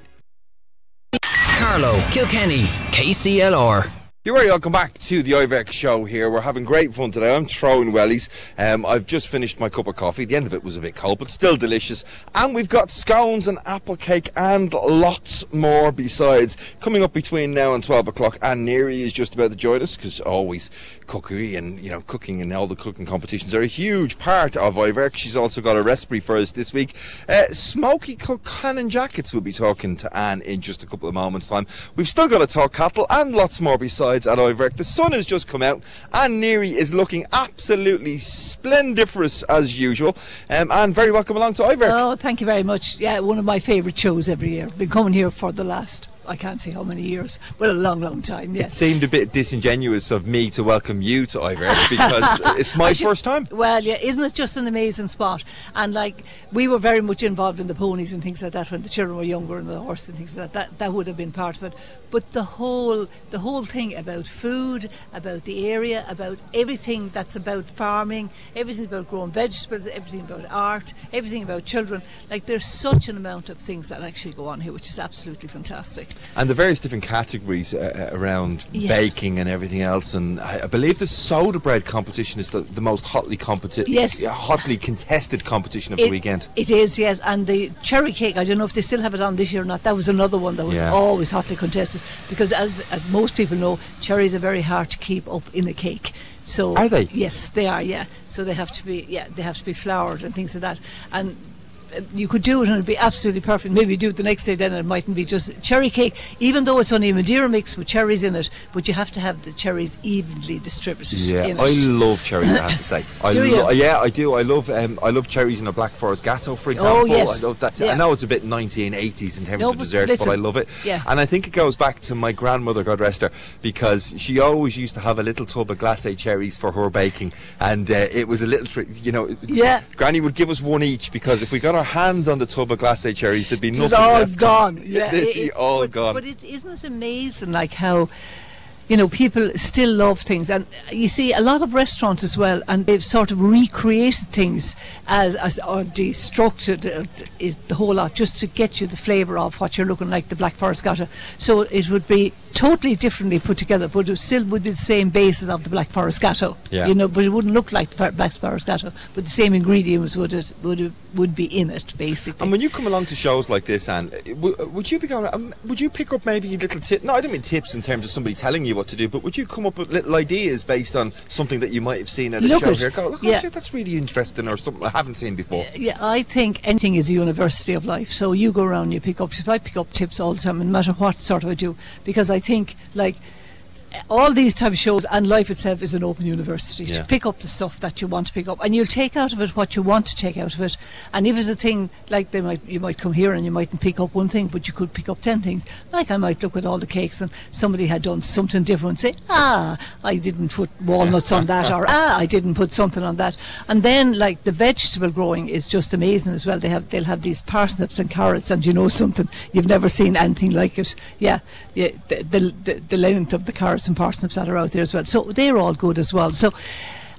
Carlow, Kilkenny, KCLR. You're very welcome back to the Iverk show here. We're having great fun today. I'm throwing wellies. Um, I've just finished my cup of coffee. The end of it was a bit cold, but still delicious. And we've got scones and apple cake and lots more besides. Coming up between now and 12 o'clock, Anne Neary is just about to join us because always cookery and, you know, cooking and all the cooking competitions are a huge part of Iverk. She's also got a recipe for us this week. Uh, smoky Colcannon jackets. We'll be talking to Anne in just a couple of moments' time. We've still got to talk cattle and lots more besides at Iverk. The sun has just come out and Neary is looking absolutely splendiferous as usual. Um, and very welcome along to Iverk. Oh, thank you very much. Yeah, one of my favourite shows every year. Been coming here for the last, I can't say how many years, but a long, long time. It seemed a bit disingenuous of me to welcome you to Iverk because it's my should- first time. Well, yeah, isn't it just an amazing spot? And like we were very much involved in the ponies and things like that when the children were younger and the horse and things like that. That that would have been part of it. But the whole the whole thing about food, about the area, about everything that's about farming, everything about growing vegetables, everything about art, everything about children. Like there's such an amount of things that actually go on here, which is absolutely fantastic. And the various different categories uh, uh, around Yeah. baking and everything else. And I, I believe the soda bread competition is the, the most hotly competi- Yes. hotly contested competition of It- the weekend. It is, yes. And the cherry cake, I don't know if they still have it on this year or not. That was another one that was Yeah. always hotly contested because, as as most people know, cherries are very hard to keep up in a cake. So Are they? Yes, they are. Yeah. So they have to be. Yeah, they have to be floured and things like that. And you could do it and it'd be absolutely perfect. Maybe you do it the next day, then it mightn't be just cherry cake, even though it's only a Madeira mix with cherries in it. But you have to have the cherries evenly distributed. Yeah, in it. I love cherries. I have to say, I Do you? yeah, I do. I love um, I love cherries in a black forest gateau, for example. Oh, yes. I love that. Yeah. I know it's a bit 1980s in terms No, of but dessert, listen, but I love it. yeah. And I think it goes back to my grandmother, God rest her, because she always used to have a little tub of glacé cherries for her baking, and uh, it was a little trick. You know, Yeah. Granny would give us one each because if we got our hands on the tub of glacé cherries, there'd be nothing was all left. gone. Yeah, They'd it- be it- all but, gone. But it, isn't it amazing, like how, you know, people still love things, and you see a lot of restaurants as well, and they've sort of recreated things as, as or destructed uh, is the whole lot just to get you the flavour of what you're looking like the Black Forest Gateau. So it would be totally differently put together, but it still would be the same basis of the Black Forest Gateau. Yeah. You know, but it wouldn't look like the Black Forest Gateau, but the same ingredients would it would it, would be in it basically. And when you come along to shows like this, Anne, uh, would you be going? Um, would you pick up maybe little tips? No, I don't mean tips in terms of somebody telling you what to do, but would you come up with little ideas based on something that you might have seen at a Look show at- here? Go, look, yeah. that's really interesting, or something I haven't seen before. Yeah, I think anything is a university of life. So you go around, you pick up. I pick up tips all the time, no matter what sort of I do, because I think like all these type of shows and life itself is an open university Yeah. to pick up the stuff that you want to pick up, and you'll take out of it what you want to take out of it. And if it's a thing like they might, you might come here and you mightn't pick up one thing, but you could pick up ten things. Like I might look at all the cakes and somebody had done something different, say, ah, I didn't put walnuts on that, or ah, I didn't put something on that. And then like the vegetable growing is just amazing as well. They have they'll have these parsnips and carrots, and you know something you've never seen anything like it. Yeah, yeah, the the, the, the length of the carrots and parsnips that are out there as well. So they're all good as well. So.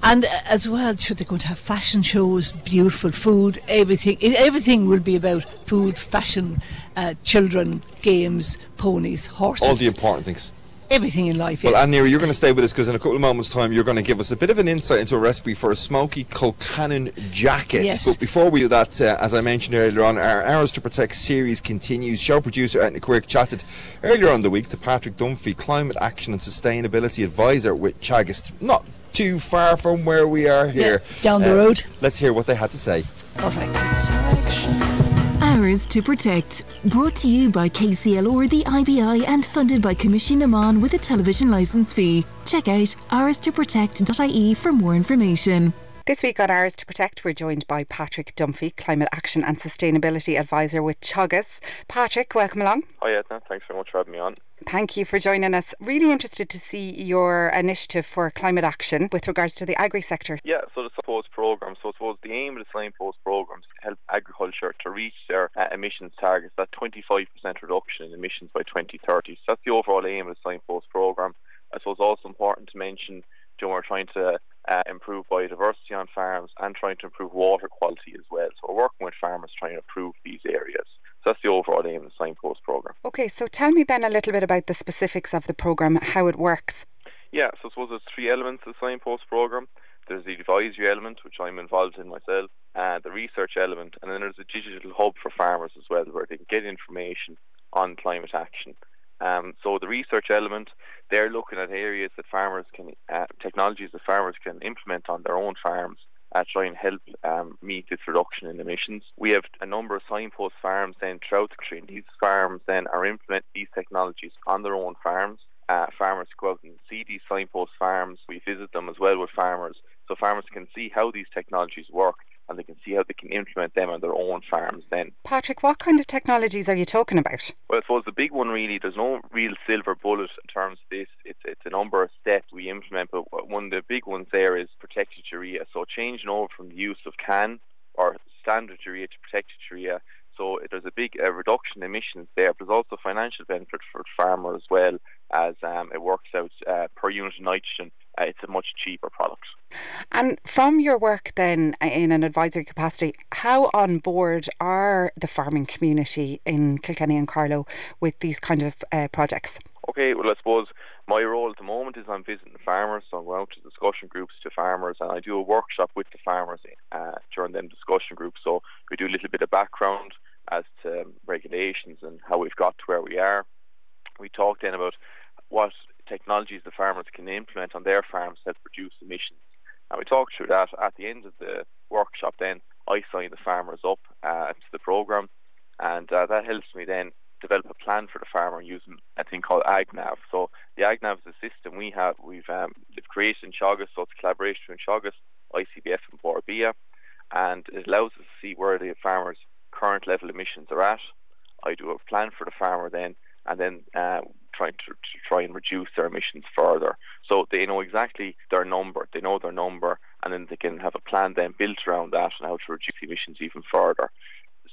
And as well, sure, they're going to have fashion shows, beautiful food, everything. Everything will be about food, fashion, uh, children, games, ponies, horses. All the important things. Everything in life. Well, yeah. Anne Neary, you're going to stay with us because in a couple of moments' time, you're going to give us a bit of an insight into a recipe for a smoky Colcannon jacket. Yes. But before we do that, uh, as I mentioned earlier on, our Ours to Protect series continues. Show producer Edna Quirk chatted earlier on the week to Patrick Dunphy, Climate Action and Sustainability Advisor with Teagasc. Not too far from where we are here. Uh, down the road. Let's hear what they had to say. Perfect. To Protect. Brought to you by KCLR the IBI and funded by Coimisiún na Meán with a television licence fee. Check out ourstoprotect.ie for more information. This week on Ours to Protect, we're joined by Patrick Dunphy, Climate Action and Sustainability Advisor with Teagasc. Patrick, welcome along. Hi, Edna. Thanks very much for having me on. Thank you for joining us. Really interested to see your initiative for climate action with regards to the agri sector. Yeah, so the Signpost programme. So I suppose the aim of the Signpost programme is to help agriculture to reach their uh, emissions targets, that 25% reduction in emissions by 2030. So that's the overall aim of the Signpost programme. I suppose also important to mention, you know, we're trying to uh, improve biodiversity on farms and trying to improve water quality as well. So we're working with farmers trying to improve these areas. So that's the overall aim of the Signpost programme. Okay, so tell me then a little bit about the specifics of the programme, how it works. Yeah, so I suppose there's three elements of the Signpost programme. There's the advisory element, which I'm involved in myself, uh, the research element, and then there's a digital hub for farmers as well, where they can get information on climate action. Um, so the research element, they're looking at areas that farmers can, uh, technologies that farmers can implement on their own farms uh, try and help um, meet this reduction in emissions. We have a number of signpost farms then throughout the country, and these farms then are implementing these technologies on their own farms. Uh, farmers go out and see these signpost farms. We visit them as well with farmers, so farmers can see how these technologies work and they can see how they can implement them on their own farms then. Patrick, what kind of technologies are you talking about? Well, I suppose the big one really, there's no real silver bullet in terms of this. It's, it's a number of steps we implement, but one of the big ones there is protected urea. So changing over from the use of CAN or standard urea to protected urea. So there's a big uh, reduction in emissions there. But there's also financial benefit for the farmer as well as um, it works out uh, per unit of nitrogen. Uh, it's a much cheaper product. And from your work then in an advisory capacity, how on board are the farming community in Kilkenny and Carlow with these kind of uh, projects? Okay, well, I suppose my role at the moment is I'm visiting farmers, so I'm going out to discussion groups to farmers, and I do a workshop with the farmers uh, during them discussion groups. So we do a little bit of background as to regulations and how we've got to where we are. We talked then about what technologies the farmers can implement on their farms to reduce emissions. And we talked through that at the end of the workshop. Then I sign the farmers up uh, to the program, and uh, that helps me then develop a plan for the farmer using a thing called AgNav. So the AgNav is a system we have. We've um, created in Teagasc, so it's collaboration between Teagasc, ICBF, and Bord Bia, and it allows us to see where the farmer's current level emissions are at. I do a plan for the farmer then, and then uh, trying to, to, try and reduce their emissions further. So they know exactly their number, they know their number, and then they can have a plan then built around that and how to reduce emissions even further.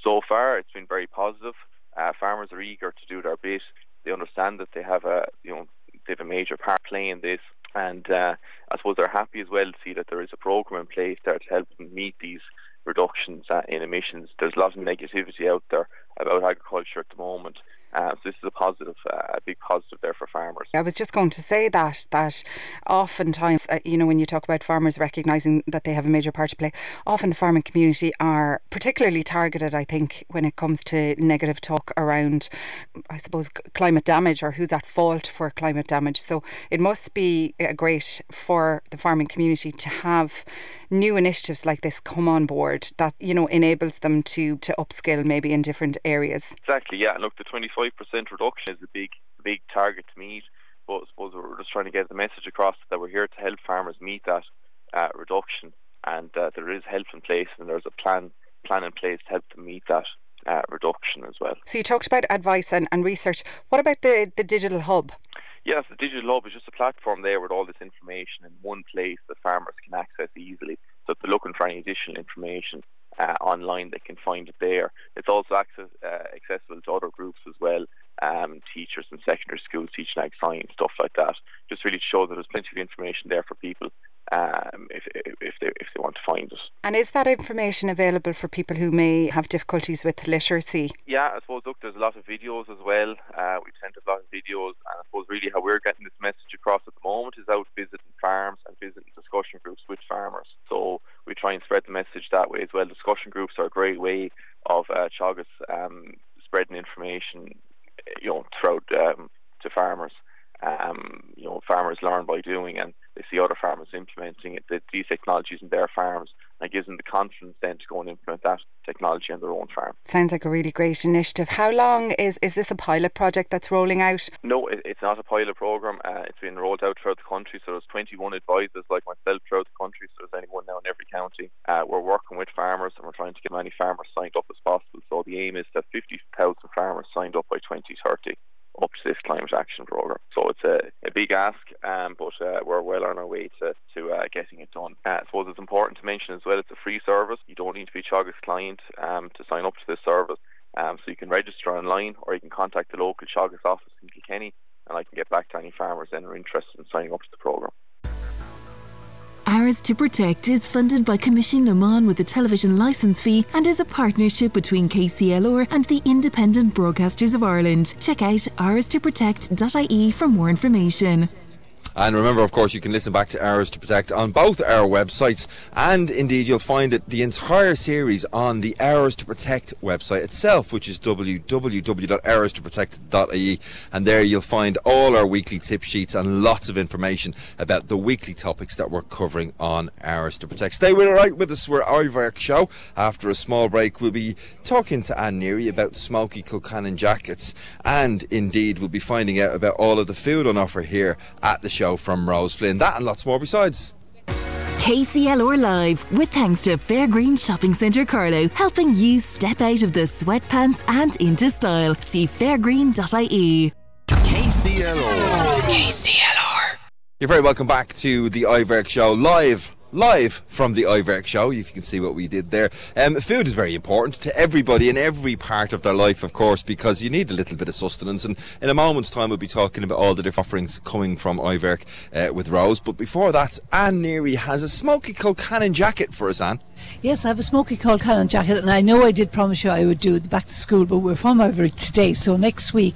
So far, it's been very positive. Uh, farmers are eager to do their bit. They understand that they have a you know they have a major part play in this, and uh, I suppose they're happy as well to see that there is a program in place there to help them meet these reductions uh, in emissions. There's a lot of negativity out there about agriculture at the moment. Uh, so this is a positive, uh, a big positive there for farmers. I was just going to say that that oftentimes, uh, you know, when you talk about farmers recognizing that they have a major part to play, often the farming community are particularly targeted. I think when it comes to negative talk around, I suppose, climate damage or who's at fault for climate damage. So it must be great for the farming community to have new initiatives like this come on board that you know enables them to to upskill maybe in different areas. Exactly. Yeah. Look, the twenty five percent reduction is a big big target to meet. But I suppose we're just trying to get the message across that we're here to help farmers meet that uh, reduction, and uh, there is help in place, and there's a plan plan in place to help them meet that uh, reduction as well. So you talked about advice and, and research. What about the the digital hub? Yes, the digital hub is just a platform there with all this information in one place that farmers can access easily. So if they're looking for any additional information uh, online, they can find it there. It's also access, uh, accessible to other groups as well, um, teachers in secondary schools teaching ag science, stuff like that. Just really to show that there's plenty of information there for people um, if, if, they, if they want to find it. And is that information available for people who may have difficulties with literacy? Yeah, I suppose, look, there's a lot of videos as well. Uh, we've sent a lot of videos, and I suppose really how we're getting this message across at the moment is out visiting farms and visiting discussion groups with farmers. So we try and spread the message that way as well. Discussion groups are a great way of uh, Teagasc um, spreading information, you know, throughout um, to farmers. Um, you know, farmers learn by doing, and they see other farmers implementing it, the, these technologies in their farms and it gives them the confidence then to go and implement that technology on their own farm. Sounds like a really great initiative. How long is, is this a pilot project that's rolling out? No, it, it's not a pilot program. Uh, it's been rolled out throughout the country. So there's 21 advisors like myself throughout the country. So there's anyone now in every county. Uh, we're working with farmers and we're trying to get as many farmers signed up as possible. So the aim is to have 50,000 farmers signed up by 2030 up to this climate action program. So it's a, a big ask, um, but uh, we're well on our way to, to uh, getting it done. Uh, I suppose it's important to mention as well it's a free service. You don't need to be Teagasc client um, to sign up to this service. Um, so you can register online or you can contact the local Teagasc office in Kilkenny and I can get back to any farmers that are interested in signing up to the programme. Ours to Protect is funded by Coimisiún na Meán with a television licence fee and is a partnership between KCLR and the Independent Broadcasters of Ireland. Check out ours2protect.ie for more information. And remember, of course, you can listen back to Ours to Protect on both our websites, and indeed, you'll find it the entire series on the Ours to Protect website itself, which is www.hourstoprotect.ie. And there you'll find all our weekly tip sheets and lots of information about the weekly topics that we're covering on Ours to Protect. Stay with, right with us. We're Iverk Show. After a small break, we'll be talking to Anne Neary about smoky Colcannon jackets, and indeed, we'll be finding out about all of the food on offer here at the show from Rose Flynn. That and lots more besides. KCLR Live, with thanks to Fairgreen Shopping Centre Carlow, helping you step out of the sweatpants and into style. See fairgreen.ie. KCLR. KCLR. You're very welcome back to the Iverk Show live live from the Iverk show. If you can see what we did there. Um, food is very important to everybody in every part of their life, of course, because you need a little bit of sustenance. And in a moment's time, we'll be talking about all the different offerings coming from Iverk uh, with Rose. But before that, Anne Neary has a smoky Colcannon jacket for us, Anne. Yes, I have a smoky Colcannon jacket, and I know I did promise you I would do the back to school, but we're from Ivory today, so next week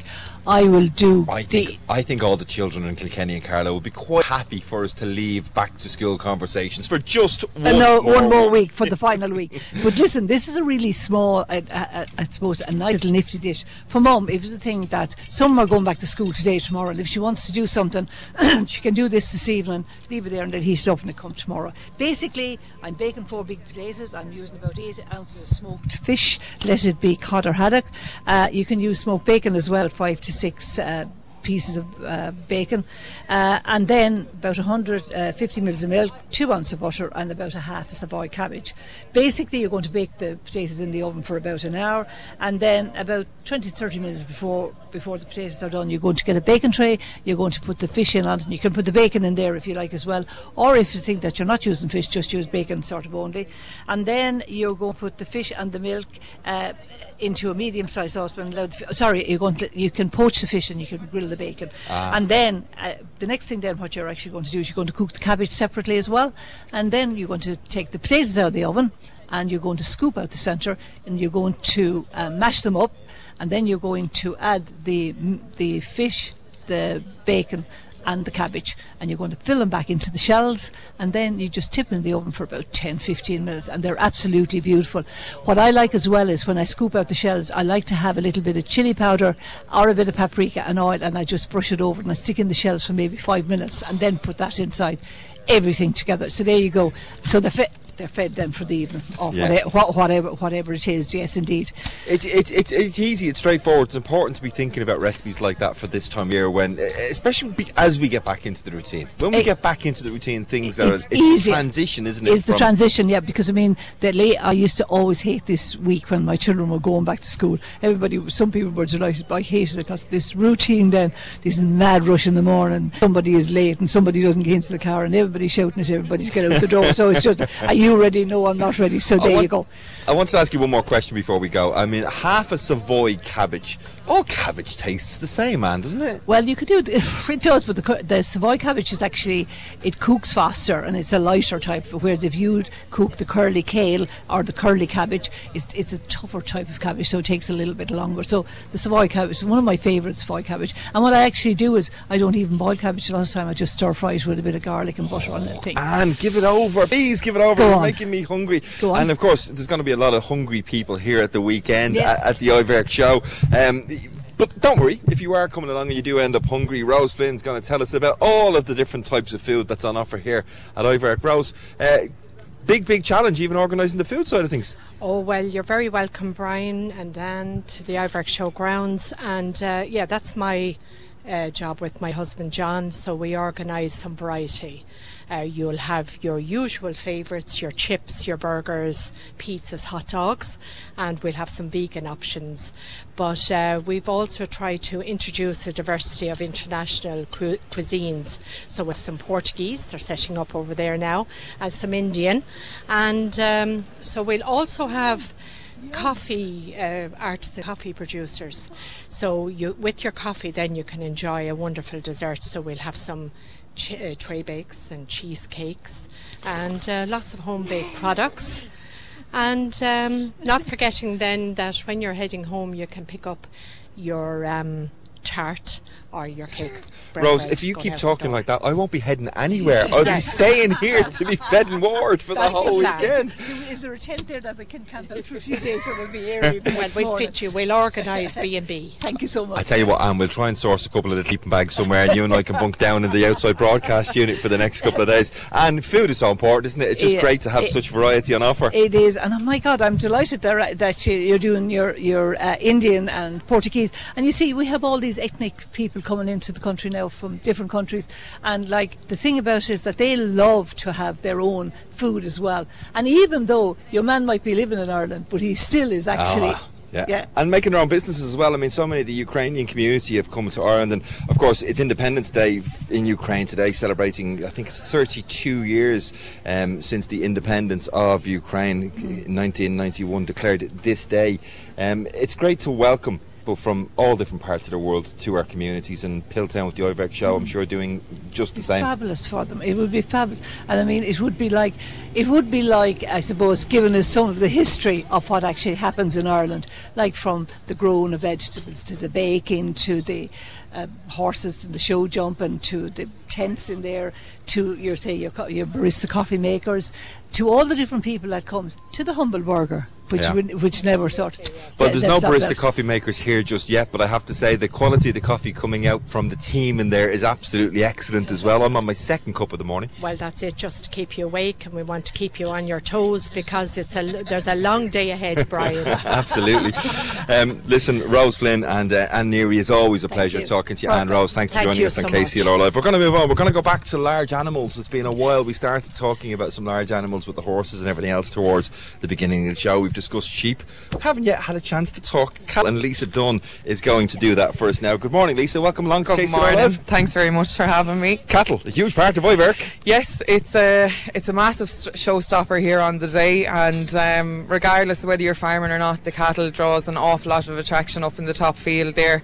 I will do I think, I think all the children in Kilkenny and Carlow will be quite happy for us to leave back to school conversations for just one, uh, no, more, one more week for the final week. But listen, this is a really small, uh, uh, I suppose, a nice little nifty dish. For mum, it was the thing that some are going back to school today, tomorrow, and if she wants to do something, she can do this this evening, leave it there and then heat it up and it come tomorrow. Basically, I'm baking four big potatoes. I'm using about eight ounces of smoked fish, let it be cod or haddock. Uh, you can use smoked bacon as well, five to six uh, pieces of uh, bacon, uh, and then about 150 mils of milk, two ounces of butter, and about a half a Savoy cabbage. Basically, you're going to bake the potatoes in the oven for about an hour, and then about 20 30 minutes before before the potatoes are done, you're going to get a bacon tray. You're going to put the fish in on it, and you can put the bacon in there if you like as well, or if you think that you're not using fish, just use bacon sort of only, and then you're going to put the fish and the milk. Uh, into a medium-sized saucepan. Sorry, you're going to you can poach the fish and you can grill the bacon, Ah. and then uh, the next thing then what you're actually going to do is you're going to cook the cabbage separately as well, and then you're going to take the potatoes out of the oven, and you're going to scoop out the centre, and you're going to uh, mash them up, and then you're going to add the the fish, the bacon. And the cabbage, and you're going to fill them back into the shells, and then you just tip them in the oven for about 10 15 minutes, and they're absolutely beautiful. What I like as well is when I scoop out the shells, I like to have a little bit of chili powder or a bit of paprika and oil, and I just brush it over and I stick in the shells for maybe five minutes, and then put that inside everything together. So there you go. So the they're fed then for the evening, or Yeah. whatever, whatever, whatever it is. Yes, indeed. It's, it's, it's, it's easy, it's straightforward. It's important to be thinking about recipes like that for this time of year when, especially as we get back into the routine. When we It- get back into the routine, things are, it's it's easy. transition, isn't it? It's the transition, yeah, because I mean, the late, I used to always hate this week when my children were going back to school. Everybody, some people were delighted, but I hated it because this routine then, this mad rush in the morning, somebody is late and somebody doesn't get into the car and everybody's shouting at everybody to get out the door. So it's just, are you already know I'm not ready. So oh, there want- you go. I want to ask you one more question before we go. I mean, half a Savoy cabbage. All cabbage tastes the same, man, doesn't it? Well, you could do it. It does, but the, the Savoy cabbage is actually it cooks faster and it's a lighter type. Whereas if you cook the curly kale or the curly cabbage, it's it's a tougher type of cabbage, so it takes a little bit longer. So the Savoy cabbage is one of my favourite Savoy cabbage. And what I actually do is I don't even boil cabbage a lot of time. I just stir fry it with a bit of garlic and butter on it. thing. And give it over, please give it over. Go You're on. making me hungry. Go on. And of course, there's going to be a lot of hungry people here at the weekend Yes. at, at the Iverk show. Um, But don't worry, if you are coming along and you do end up hungry, Rose Flynn's going to tell us about all of the different types of food that's on offer here at Iverk. Rose, uh, big, big challenge even organising the food side of things. Oh, well, you're very welcome, Brian and Dan, to the Iverk Show grounds. And uh, yeah, that's my uh, job with my husband John. So we organise some variety. Uh, you'll have your usual favourites, your chips, your burgers, pizzas, hot dogs, and we'll have some vegan options. But uh, we've also tried to introduce a diversity of international cu- cuisines. So with some Portuguese, they're setting up over there now, and some Indian. And um, so we'll also have coffee uh, artisan coffee producers so you with your coffee then you can enjoy a wonderful dessert so we'll have some uh, tray bakes and cheesecakes and uh, lots of home baked products. And um, not forgetting then that when you're heading home you can pick up your um, tart or your cake bread Rose, bread if you going keep talking like that, I won't be heading anywhere. I'll be staying here to be fed and warmed for the whole plan. weekend. Is there a tent there that we can camp out for a few days so we'll be early the well we'll morning? fit you we'll organise B&B Thank you so much. I tell you what, Anne, we'll try and source a couple of the sleeping bags somewhere, and you and I can bunk down in the outside broadcast unit for the next couple of days. And food is so important, isn't it? It's just Yeah, great to have it- such variety on offer. It is, and oh my God, I'm delighted that, that you- you're doing your your uh, Indian and Portuguese. And you see, we have all these ethnic people coming into the country now from different countries, and like the thing about it is that they love to have their own food as well. And even though your man might be living in Ireland, but he still is actually. Ah, yeah. yeah. and making their own businesses as well. I mean, so many of the Ukrainian community have come to Ireland, and of course, it's Independence Day in Ukraine today, celebrating. I think it's 32 years um, since the independence of Ukraine, in 1991, declared this day. Um, it's great to welcome. People from all different parts of the world to our communities, and Piltown with the Iverk show, I'm sure, doing just the same. fabulous for them. It would be fabulous, and I mean, it would be like, it would be like, I suppose, giving us some of the history of what actually happens in Ireland, like from the growing of vegetables to the baking to the uh, horses and the show jumping to the tents in there to your say your, your barista coffee makers to all the different people that comes to the humble burger, which Yeah. would- which never sort. Well, there's no never barista that. coffee makers here just yet, but I have to say the quality of the coffee coming out from the team in there is absolutely excellent as well. I'm on my second cup of the morning. Well, that's it, just to keep you awake, and we want to keep you on your toes because it's a there's a long day ahead, Brian. Absolutely. Um, listen, Rose Flynn and uh, Anne Neary, is always a pleasure you. talking to you. Perfect. Anne Rose, thanks for Thank joining you us on so KCLR Live. We're going to move on. We're going to go back to large animals. It's been a while. We started talking about some large animals with the horses and everything else towards the beginning of the show. We've discussed sheep. Haven't yet had a chance to talk. Cal and Lisa Dunn is going to do that for us now. Good morning, Lisa. Welcome along to Good morning. Live. Thanks very much for having me. Cattle, a huge part of Iverk. Yes, it's a it's a massive showstopper here on the day, and um, regardless of whether you're farming or not, the cattle draws an awful lot of attraction up in the top field there.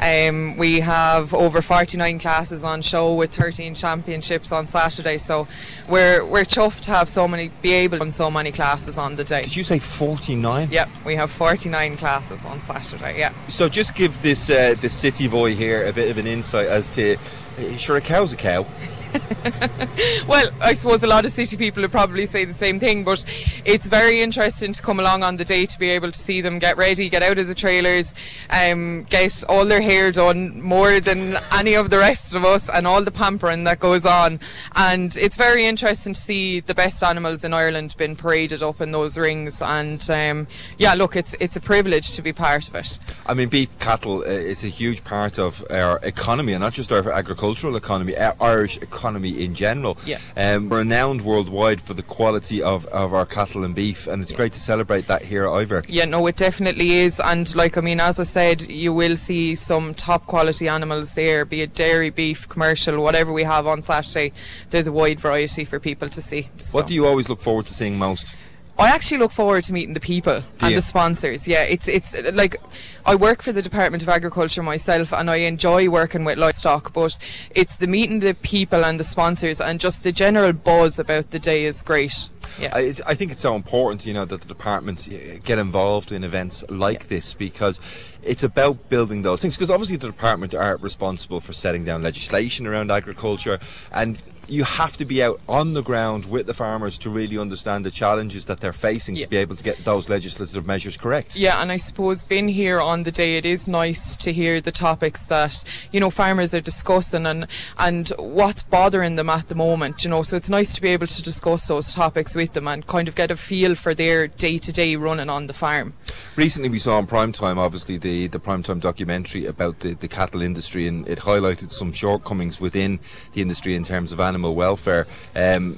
Um, we have over 49 classes on show with 13 championships on Saturday, so we're we're chuffed to have so many be able to run so many classes on the day. Did you say 49? Yep, we have 49 classes on Saturday. Yeah. So just give this uh, this city boy here a bit of an insight as to, uh, sure, a cow's a cow. well, I suppose a lot of city people would probably say the same thing, but it's very interesting to come along on the day to be able to see them get ready, get out of the trailers, um, get all their hair done more than any of the rest of us, and all the pampering that goes on. And it's very interesting to see the best animals in Ireland being paraded up in those rings. And um, yeah, look, it's it's a privilege to be part of it. I mean, beef cattle uh, is a huge part of our economy, and not just our agricultural economy, our Irish economy in general. Yeah. Um, renowned worldwide for the quality of, of our cattle and beef, and it's great to celebrate that here at Iverk. Yeah, no, it definitely is. And like, I mean, as I said, you will see some top quality animals there, be it dairy, beef, commercial, whatever we have on Saturday. There's a wide variety for people to see. What do you always look forward to seeing most? I actually look forward to meeting the people and you? the sponsors. Yeah, it's it's like I work for the Department of Agriculture myself, and I enjoy working with livestock. But it's the meeting the people and the sponsors, and just the general buzz about the day is great. Yeah. I, I think it's so important, you know, that the departments uh, get involved in events like this because it's about building those things. Because obviously the department are responsible for setting down legislation around agriculture, and you have to be out on the ground with the farmers to really understand the challenges that they're facing to be able to get those legislative measures correct. Yeah, and I suppose being here on the day, it is nice to hear the topics that you know farmers are discussing and and what's bothering them at the moment. You know, so it's nice to be able to discuss those topics with them and kind of get a feel for their day-to-day running on the farm. Recently, we saw on primetime, obviously, the, the primetime documentary about the, the cattle industry, and it highlighted some shortcomings within the industry in terms of animal welfare. Um,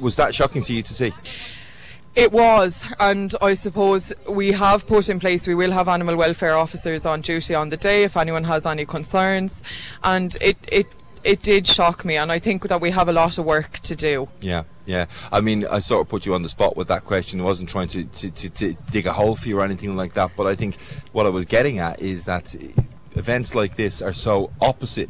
was that shocking to you to see? It was, and I suppose we have put in place, we will have animal welfare officers on duty on the day if anyone has any concerns. And it, it, it did shock me, and I think that we have a lot of work to do. Yeah, yeah. I mean, I sort of put you on the spot with that question. I wasn't trying to, to, to, to dig a hole for you or anything like that, but I think what I was getting at is that events like this are so opposite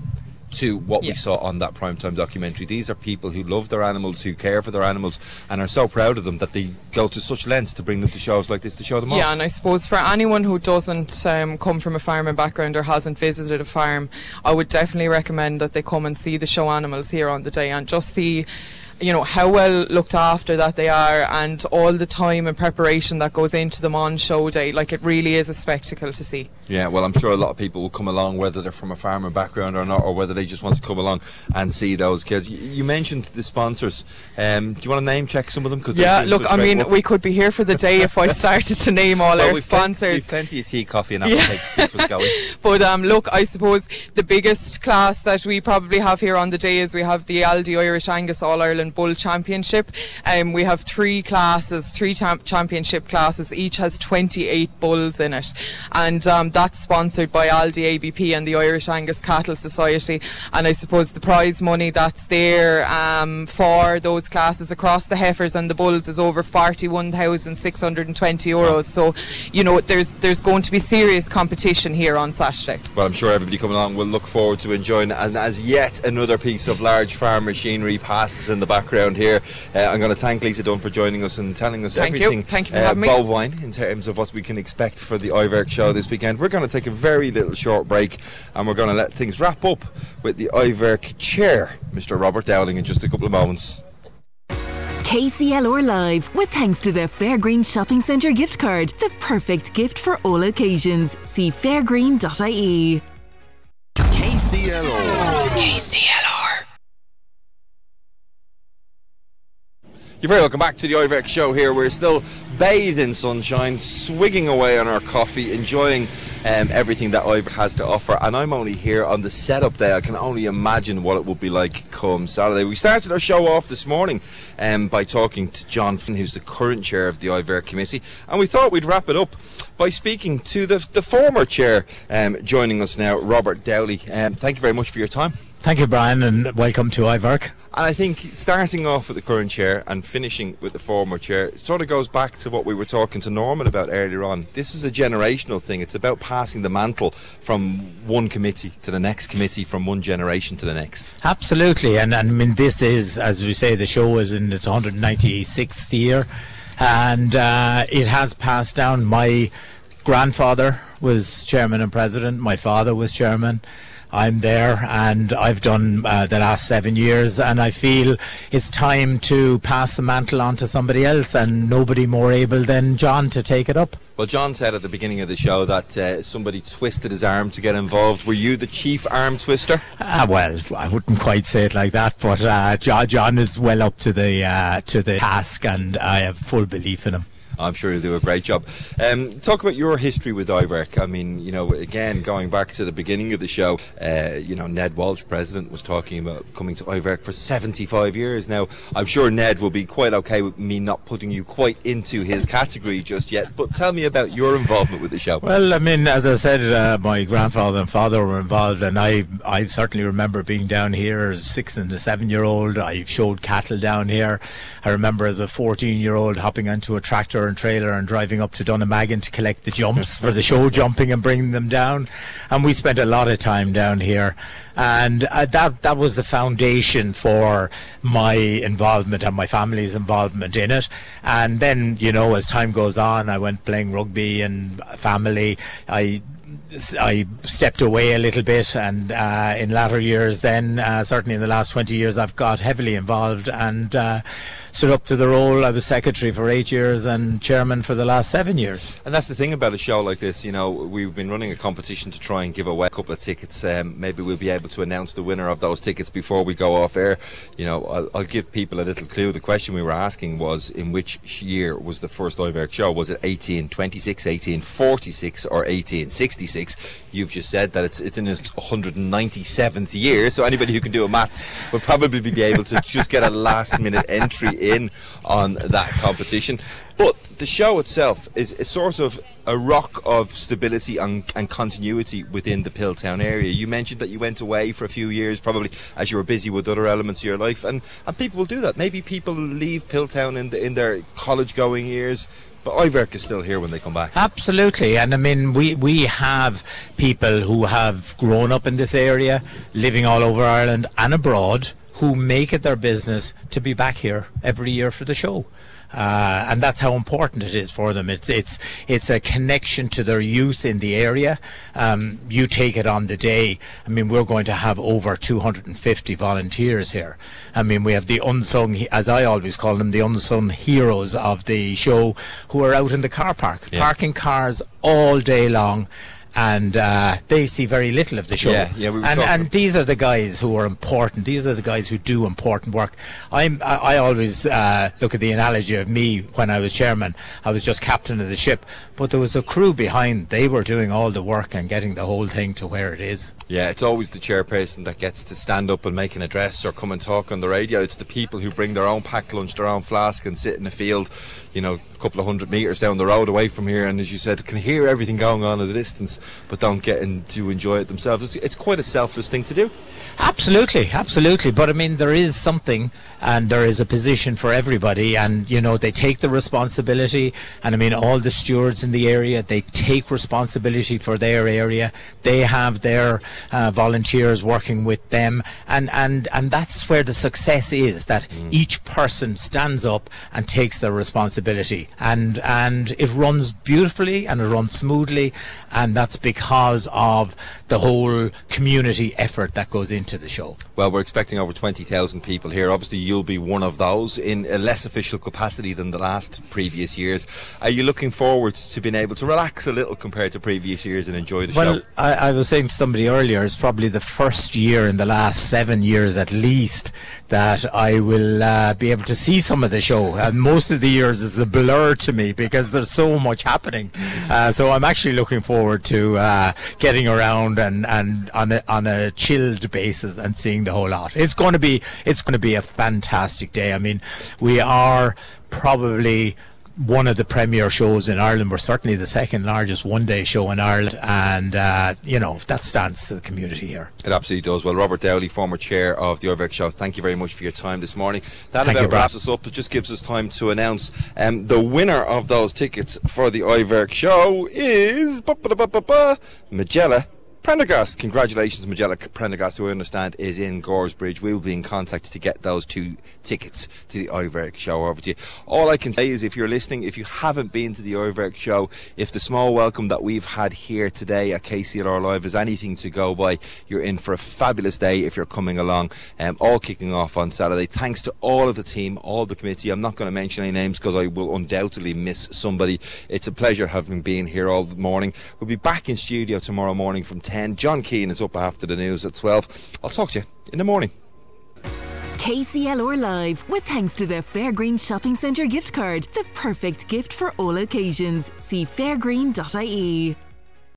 to what we saw on that primetime documentary. These are people who love their animals, who care for their animals, and are so proud of them that they go to such lengths to bring them to shows like this to show them off. Yeah, and I suppose for anyone who doesn't um, come from a farming background or hasn't visited a farm, I would definitely recommend that they come and see the show animals here on the day and just see. You know how well looked after that they are, and all the time and preparation that goes into them on show day. Like it really is a spectacle to see. Yeah, well, I'm sure a lot of people will come along, whether they're from a farmer background or not, or whether they just want to come along and see those kids. You, you mentioned the sponsors. Um, do you want to name check some of them? Cause Yeah, look, I mean, work. we could be here for the day if I started to name all Well, our we've plen- sponsors. we've plenty of tea, coffee, and appetite to keep us going. But um, look, I suppose the biggest class that we probably have here on the day is we have the Aldi Irish Angus All Ireland Bull Championship. Um, we have three classes, three champ- championship classes. Each has 28 bulls in it, and um, that's sponsored by Aldi ABP and the Irish Angus Cattle Society. And I suppose the prize money that's there um, for those classes across the heifers and the bulls is over 41,620 euros. So, you know, there's there's going to be serious competition here on Saturday. Well, I'm sure everybody coming along will look forward to enjoying it. And as yet another piece of large farm machinery passes in the background here, uh, I'm going to thank Lisa Dunn for joining us and telling us Thank you. everything Thank you for uh, having me. bovine in terms of what we can expect for the Iverk show this weekend. We're going to take a very little short break and we're going to let things wrap up with the Iverk chair, Mr. Robert Dowling, in just a couple of moments. KCLR Live, with thanks to the Fairgreen Shopping Centre gift card, the perfect gift for all occasions. See fairgreen.ie. KCLR. KCLR. You're very welcome back to the Iverk show here. We're still bathed in sunshine, swigging away on our coffee, enjoying um, everything that Iverk has to offer. And I'm only here on the setup day. I can only imagine what it will be like come Saturday. We started our show off this morning um, by talking to John Finn, who's the current chair of the Iverk committee. And we thought we'd wrap it up by speaking to the, the former chair um, joining us now, Robert Dowley. Um, thank you very much for your time. Thank you, Brian, and welcome to Iverk. And I think starting off with the current chair and finishing with the former chair sort of goes back to what we were talking to Norman about earlier on. This is a generational thing. It's about passing the mantle from one committee to the next committee, from one generation to the next. Absolutely, and, and I mean this is, as we say, the show is in its 196th year, and uh, it has passed down. My grandfather was chairman and president. My father was chairman. I'm there, and I've done uh, the last seven years, and I feel it's time to pass the mantle on to somebody else, and nobody more able than John to take it up. Well, John said at the beginning of the show that uh, somebody twisted his arm to get involved. Were you the chief arm twister? Ah, well, I wouldn't quite say it like that, but uh, John, John is well up to the uh, to the task, and I have full belief in him. I'm sure he'll do a great job. Um, talk about your history with Iverk. I mean, you know, again, going back to the beginning of the show, uh, you know, Ned Walsh, president, was talking about coming to Iverk for 75 years. Now, I'm sure Ned will be quite okay with me not putting you quite into his category just yet, but tell me about your involvement with the show. Well, I mean, as I said, uh, my grandfather and father were involved, and I, I certainly remember being down here as a six and a seven year old. I showed cattle down here. I remember as a 14 year old hopping onto a tractor tractor and trailer and driving up to Dunnamaggin to collect the jumps for the show jumping and bringing them down. And we spent a lot of time down here. And uh, that that was the foundation for my involvement and my family's involvement in it. And then, you know, as time goes on, I went playing rugby and family. I I stepped away a little bit, and uh, in latter years, then uh, certainly in the last 20 years, I've got heavily involved and uh, stood up to the role. I was secretary for eight years and chairman for the last seven years. And that's the thing about a show like this. You know, we've been running a competition to try and give away a couple of tickets. Um, maybe we'll be able to announce the winner of those tickets before we go off air. You know, I'll, I'll give people a little clue. The question we were asking was, in which year was the first Iverk show? Was it 1826, 1846, or 1866? You've just said that it's it's in its 197th year, so anybody who can do a maths would probably be able to just get a last minute entry in on that competition. But the show itself is a sort of a rock of stability and, and continuity within the Piltown area. You mentioned that you went away for a few years, probably as you were busy with other elements of your life, and, and people will do that. Maybe people leave Piltown in the, in their college going years but Iverk is still here when they come back. Absolutely, and I mean we we have people who have grown up in this area, living all over Ireland and abroad, who make it their business to be back here every year for the show. Uh, and that's how important it is for them. It's it's it's a connection to their youth in the area. Um, you take it on the day. I mean, we're going to have over 250 volunteers here. I mean, we have the unsung, as I always call them, the unsung heroes of the show, who are out in the car park, Yeah. parking cars all day long. And uh, they see very little of the show. Yeah, yeah, we were and, talking- and these are the guys who are important. These are the guys who do important work. I'm, I, I always uh, look at the analogy of me when I was chairman. I was just captain of the ship, but there was a crew behind. They were doing all the work and getting the whole thing to where it is. Yeah, it's always the chairperson that gets to stand up and make an address or come and talk on the radio. It's the people who bring their own packed lunch, their own flask, and sit in the field, you know, a couple of hundred metres down the road away from here. And as you said, can hear everything going on at a distance, but don't get in to enjoy it themselves. It's, it's quite a selfless thing to do. Absolutely, absolutely. But I mean, there is something and there is a position for everybody, and you know, they take the responsibility. And I mean, all the stewards in the area, they take responsibility for their area. They have their uh, volunteers working with them, and, and, and that's where the success is that each person stands up and takes their responsibility. And, and it runs beautifully and it runs smoothly, and that's because of the whole community effort that goes into the show. Well, we're expecting over 20,000 people here. Obviously, you'll be one of those in a less official capacity than the last previous years. Are you looking forward to being able to relax a little compared to previous years and enjoy the Well, show? I, I was saying to somebody earlier, it's probably the first year in the last seven years at least that I will uh, be able to see some of the show. And most of the years is a blur to me because there's so much happening. Uh, so I'm actually looking forward to uh, getting around and, and on a, on a chilled basis and seeing the whole lot. It's going to be it's going to be a fantastic day. I mean, we are probably one of the premier shows in Ireland. We're certainly the second largest one day show in Ireland, and uh, you know that stands to the community here. It absolutely does. Well, Robert Dowley, former chair of the Iverk Show, thank you very much for your time this morning. That Thank about you, wraps us up. It just gives us time to announce um, the winner of those tickets for the Iverk Show is Magella Prendergast. Congratulations, Magella Prendergast, who I understand is in Goresbridge. We'll be in contact to get those two tickets to the Iverk Show over to you. All I can say is if you're listening, if you haven't been to the Iverk Show, if the small welcome that we've had here today at KCLR Live is anything to go by, you're in for a fabulous day if you're coming along. Um, all kicking off on Saturday. Thanks to all of the team, all the committee. I'm not going to mention any names because I will undoubtedly miss somebody. It's a pleasure having been here all morning. We'll be back in studio tomorrow morning from 10. John Keane is up after the news at 12. I'll talk to you in the morning. KCLR Live, with thanks to the Fairgreen Shopping Centre gift card, the perfect gift for all occasions. See fairgreen.ie.